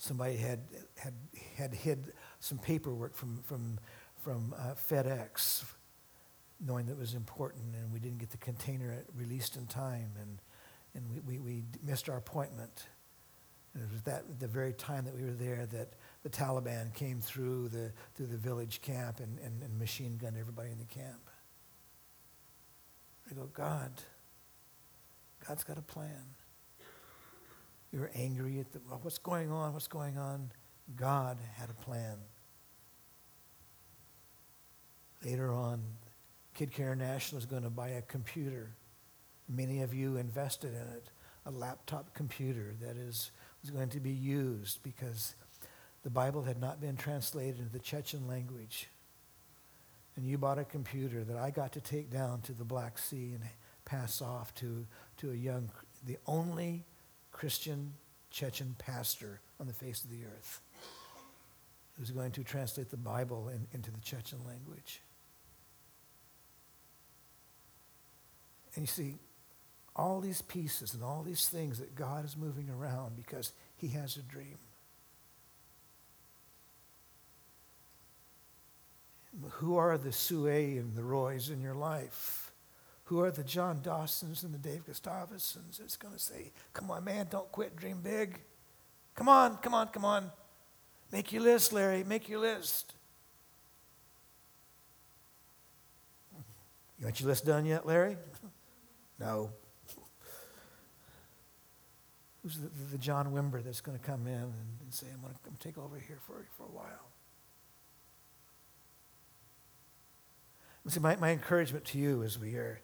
somebody had, had, had hid some paperwork from, from, from uh, FedEx, knowing that it was important, and we didn't get the container released in time, and, and we, we, we missed our appointment. And it was that the very time that we were there that the Taliban came through the, through the village camp and, and, and machine gunned everybody in the camp. I go, God, God's got a plan. You're angry at the, well, what's going on? What's going on? God had a plan. Later on, Kid Care National is going to buy a computer. Many of you invested in it, a laptop computer that is was going to be used because the Bible had not been translated into the Chechen language. And you bought a computer that I got to take down to the Black Sea and pass off to, to a young, the only Christian Chechen pastor on the face of the earth who's going to translate the Bible in, into the Chechen language. And you see, all these pieces and all these things that God is moving around because He has a dream. Who are the Sue and the Roys in your life? Who are the John Dawsons and the Dave Gustafsons that's going to say, Come on, man, don't quit, dream big? Come on, come on, come on. Make your list, Larry, make your list. You want your list done yet, Larry? <laughs> no. Who's the, the John Wimber that's going to come in and, and say, I'm going to come take over here for, for a while? And see, my, my encouragement to you as we are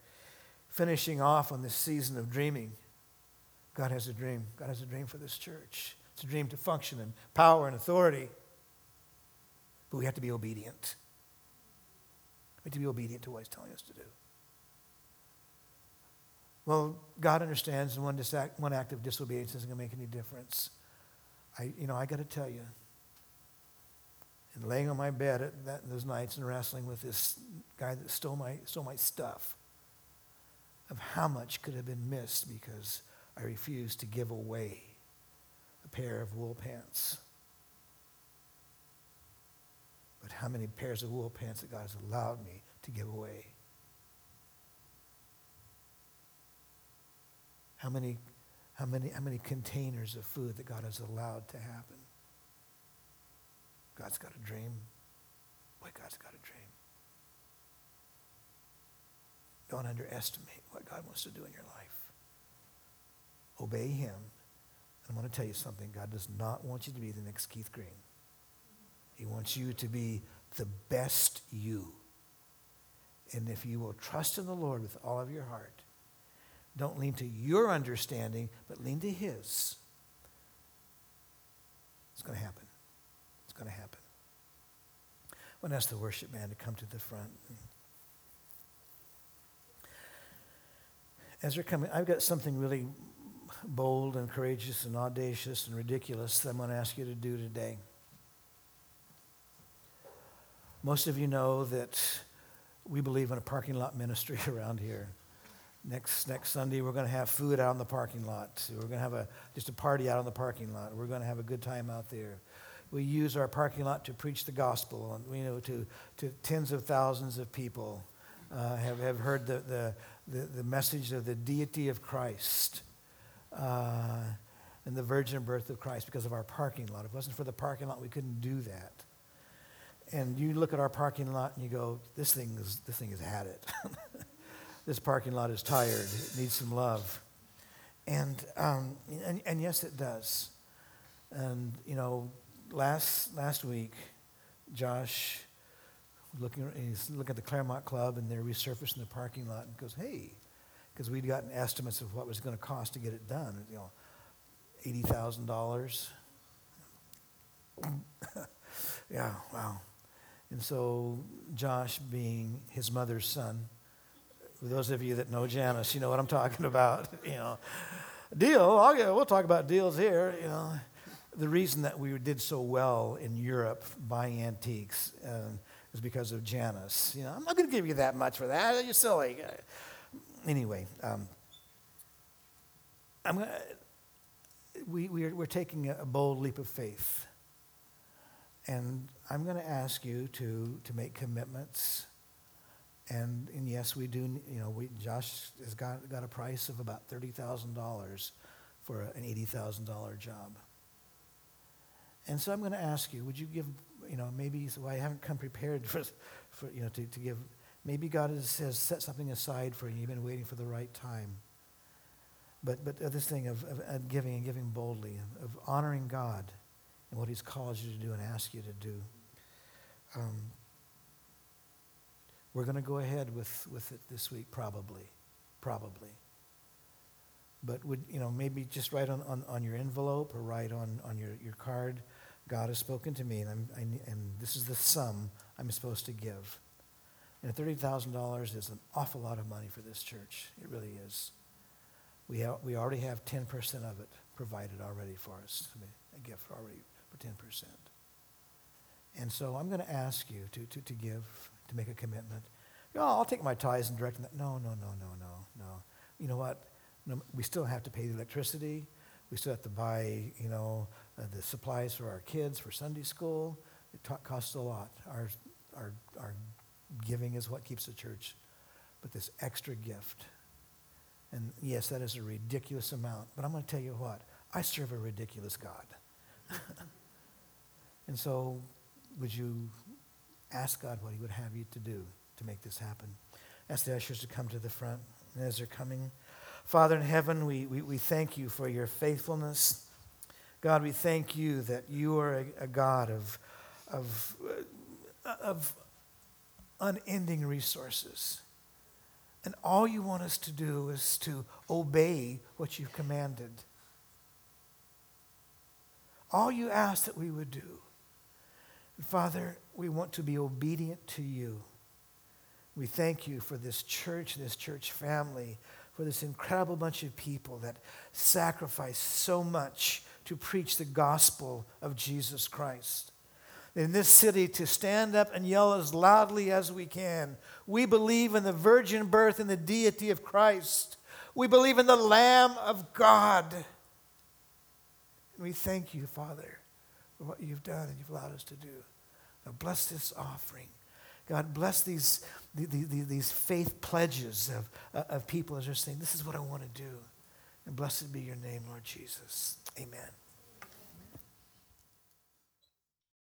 finishing off on this season of dreaming, God has a dream. God has a dream for this church. It's a dream to function in power and authority. But we have to be obedient. We have to be obedient to what He's telling us to do. Well, God understands, and one, act, one act of disobedience isn't going to make any difference. I, you know, I got to tell you, and laying on my bed at that, those nights and wrestling with this guy that stole my, stole my stuff, of how much could have been missed because I refused to give away a pair of wool pants. But how many pairs of wool pants that God has allowed me to give away? How many, how many, how many containers of food that God has allowed to happen? God's got a dream. Boy, God's got a dream. Don't underestimate what God wants to do in your life. Obey Him. And I'm going to tell you something. God does not want you to be the next Keith Green. He wants you to be the best you. And if you will trust in the Lord with all of your heart, don't lean to your understanding, but lean to His. It's going to happen. It's going to happen. I want to ask the worship band to come to the front. As they're coming, I've got something really bold and courageous and audacious and ridiculous that I'm going to ask you to do today. Most of you know that we believe in a parking lot ministry <laughs> around here. Next, next Sunday, we're going to have food out in the parking lot. We're going to have a, just a party out in the parking lot. We're going to have a good time out there. We use our parking lot to preach the gospel, you know, to, to tens of thousands of people uh, have, have heard the, the, the, the, message of the deity of Christ uh, and the virgin birth of Christ because of our parking lot. If it wasn't for the parking lot, we couldn't do that. And you look at our parking lot and you go, this thing, is, this thing has had it. <laughs> this parking lot is tired, it needs some love. And, um, and, and, yes, it does. And, you know, last, last week, Josh, looking, he's looking at the Claremont Club and they're resurfacing the parking lot and goes, hey, because we'd gotten estimates of what was going to cost to get it done, you know, $80,000. <laughs> yeah, wow. And so Josh, being his mother's son, for those of you that know Janice, you know what I'm talking <laughs> about. You know, deal. I'll get, we'll talk about deals here. You know, the reason that we did so well in Europe buying antiques uh, is because of Janice. You know, I'm not going to give you that much for that. You're silly. Anyway, um, I'm gonna, we, we are, we're taking a bold leap of faith. And I'm going to ask you to, to make commitments. And, and yes, we do, you know, we, Josh has got, got a price of about $30,000 for an $80,000 job. And so I'm going to ask you, would you give, you know, maybe, so I haven't come prepared <laughs> for, for you know, to, to give, maybe God has, has set something aside for you. You've been waiting for the right time. But, but this thing of, of, of giving and giving boldly, of honoring God and what He's called you to do and asked you to do. Um, we're going to go ahead with, with it this week, probably. Probably. But would, you know, maybe just write on, on, on your envelope or write on, on your, your card, God has spoken to me, and, I, and this is the sum I'm supposed to give. And $30,000 is an awful lot of money for this church. It really is. We, ha- we already have 10% of it provided already for us, I mean, a gift already for 10%. And so I'm going to ask you to, to, to give, to make a commitment. Oh, I'll take my tithes and direct them. No, no, no, no, no, no. You know what? No, we still have to pay the electricity. We still have to buy, you know, uh, the supplies for our kids for Sunday school. It t- costs a lot. Our, our, our giving is what keeps the church. But this extra gift, and yes, that is a ridiculous amount. But I'm going to tell you what, I serve a ridiculous God. <laughs> and so, would you ask God what He would have you to do to make this happen? Ask the ushers to come to the front. And as they're coming, Father in heaven, we, we, we thank you for your faithfulness. God, we thank you that you are a, a God of, of, of unending resources. And all you want us to do is to obey what you've commanded. All you ask that we would do. And Father, we want to be obedient to you. We thank you for this church, this church family, for this incredible bunch of people that sacrifice so much to preach the gospel of Jesus Christ. In this city, to stand up and yell as loudly as we can. We believe in the virgin birth and the deity of Christ. We believe in the Lamb of God. And we thank you, Father, for what you've done and you've allowed us to do. Now bless this offering. God, bless these, these faith pledges of, uh, of people as they're saying, This is what I want to do. And blessed be your name, Lord Jesus. Amen.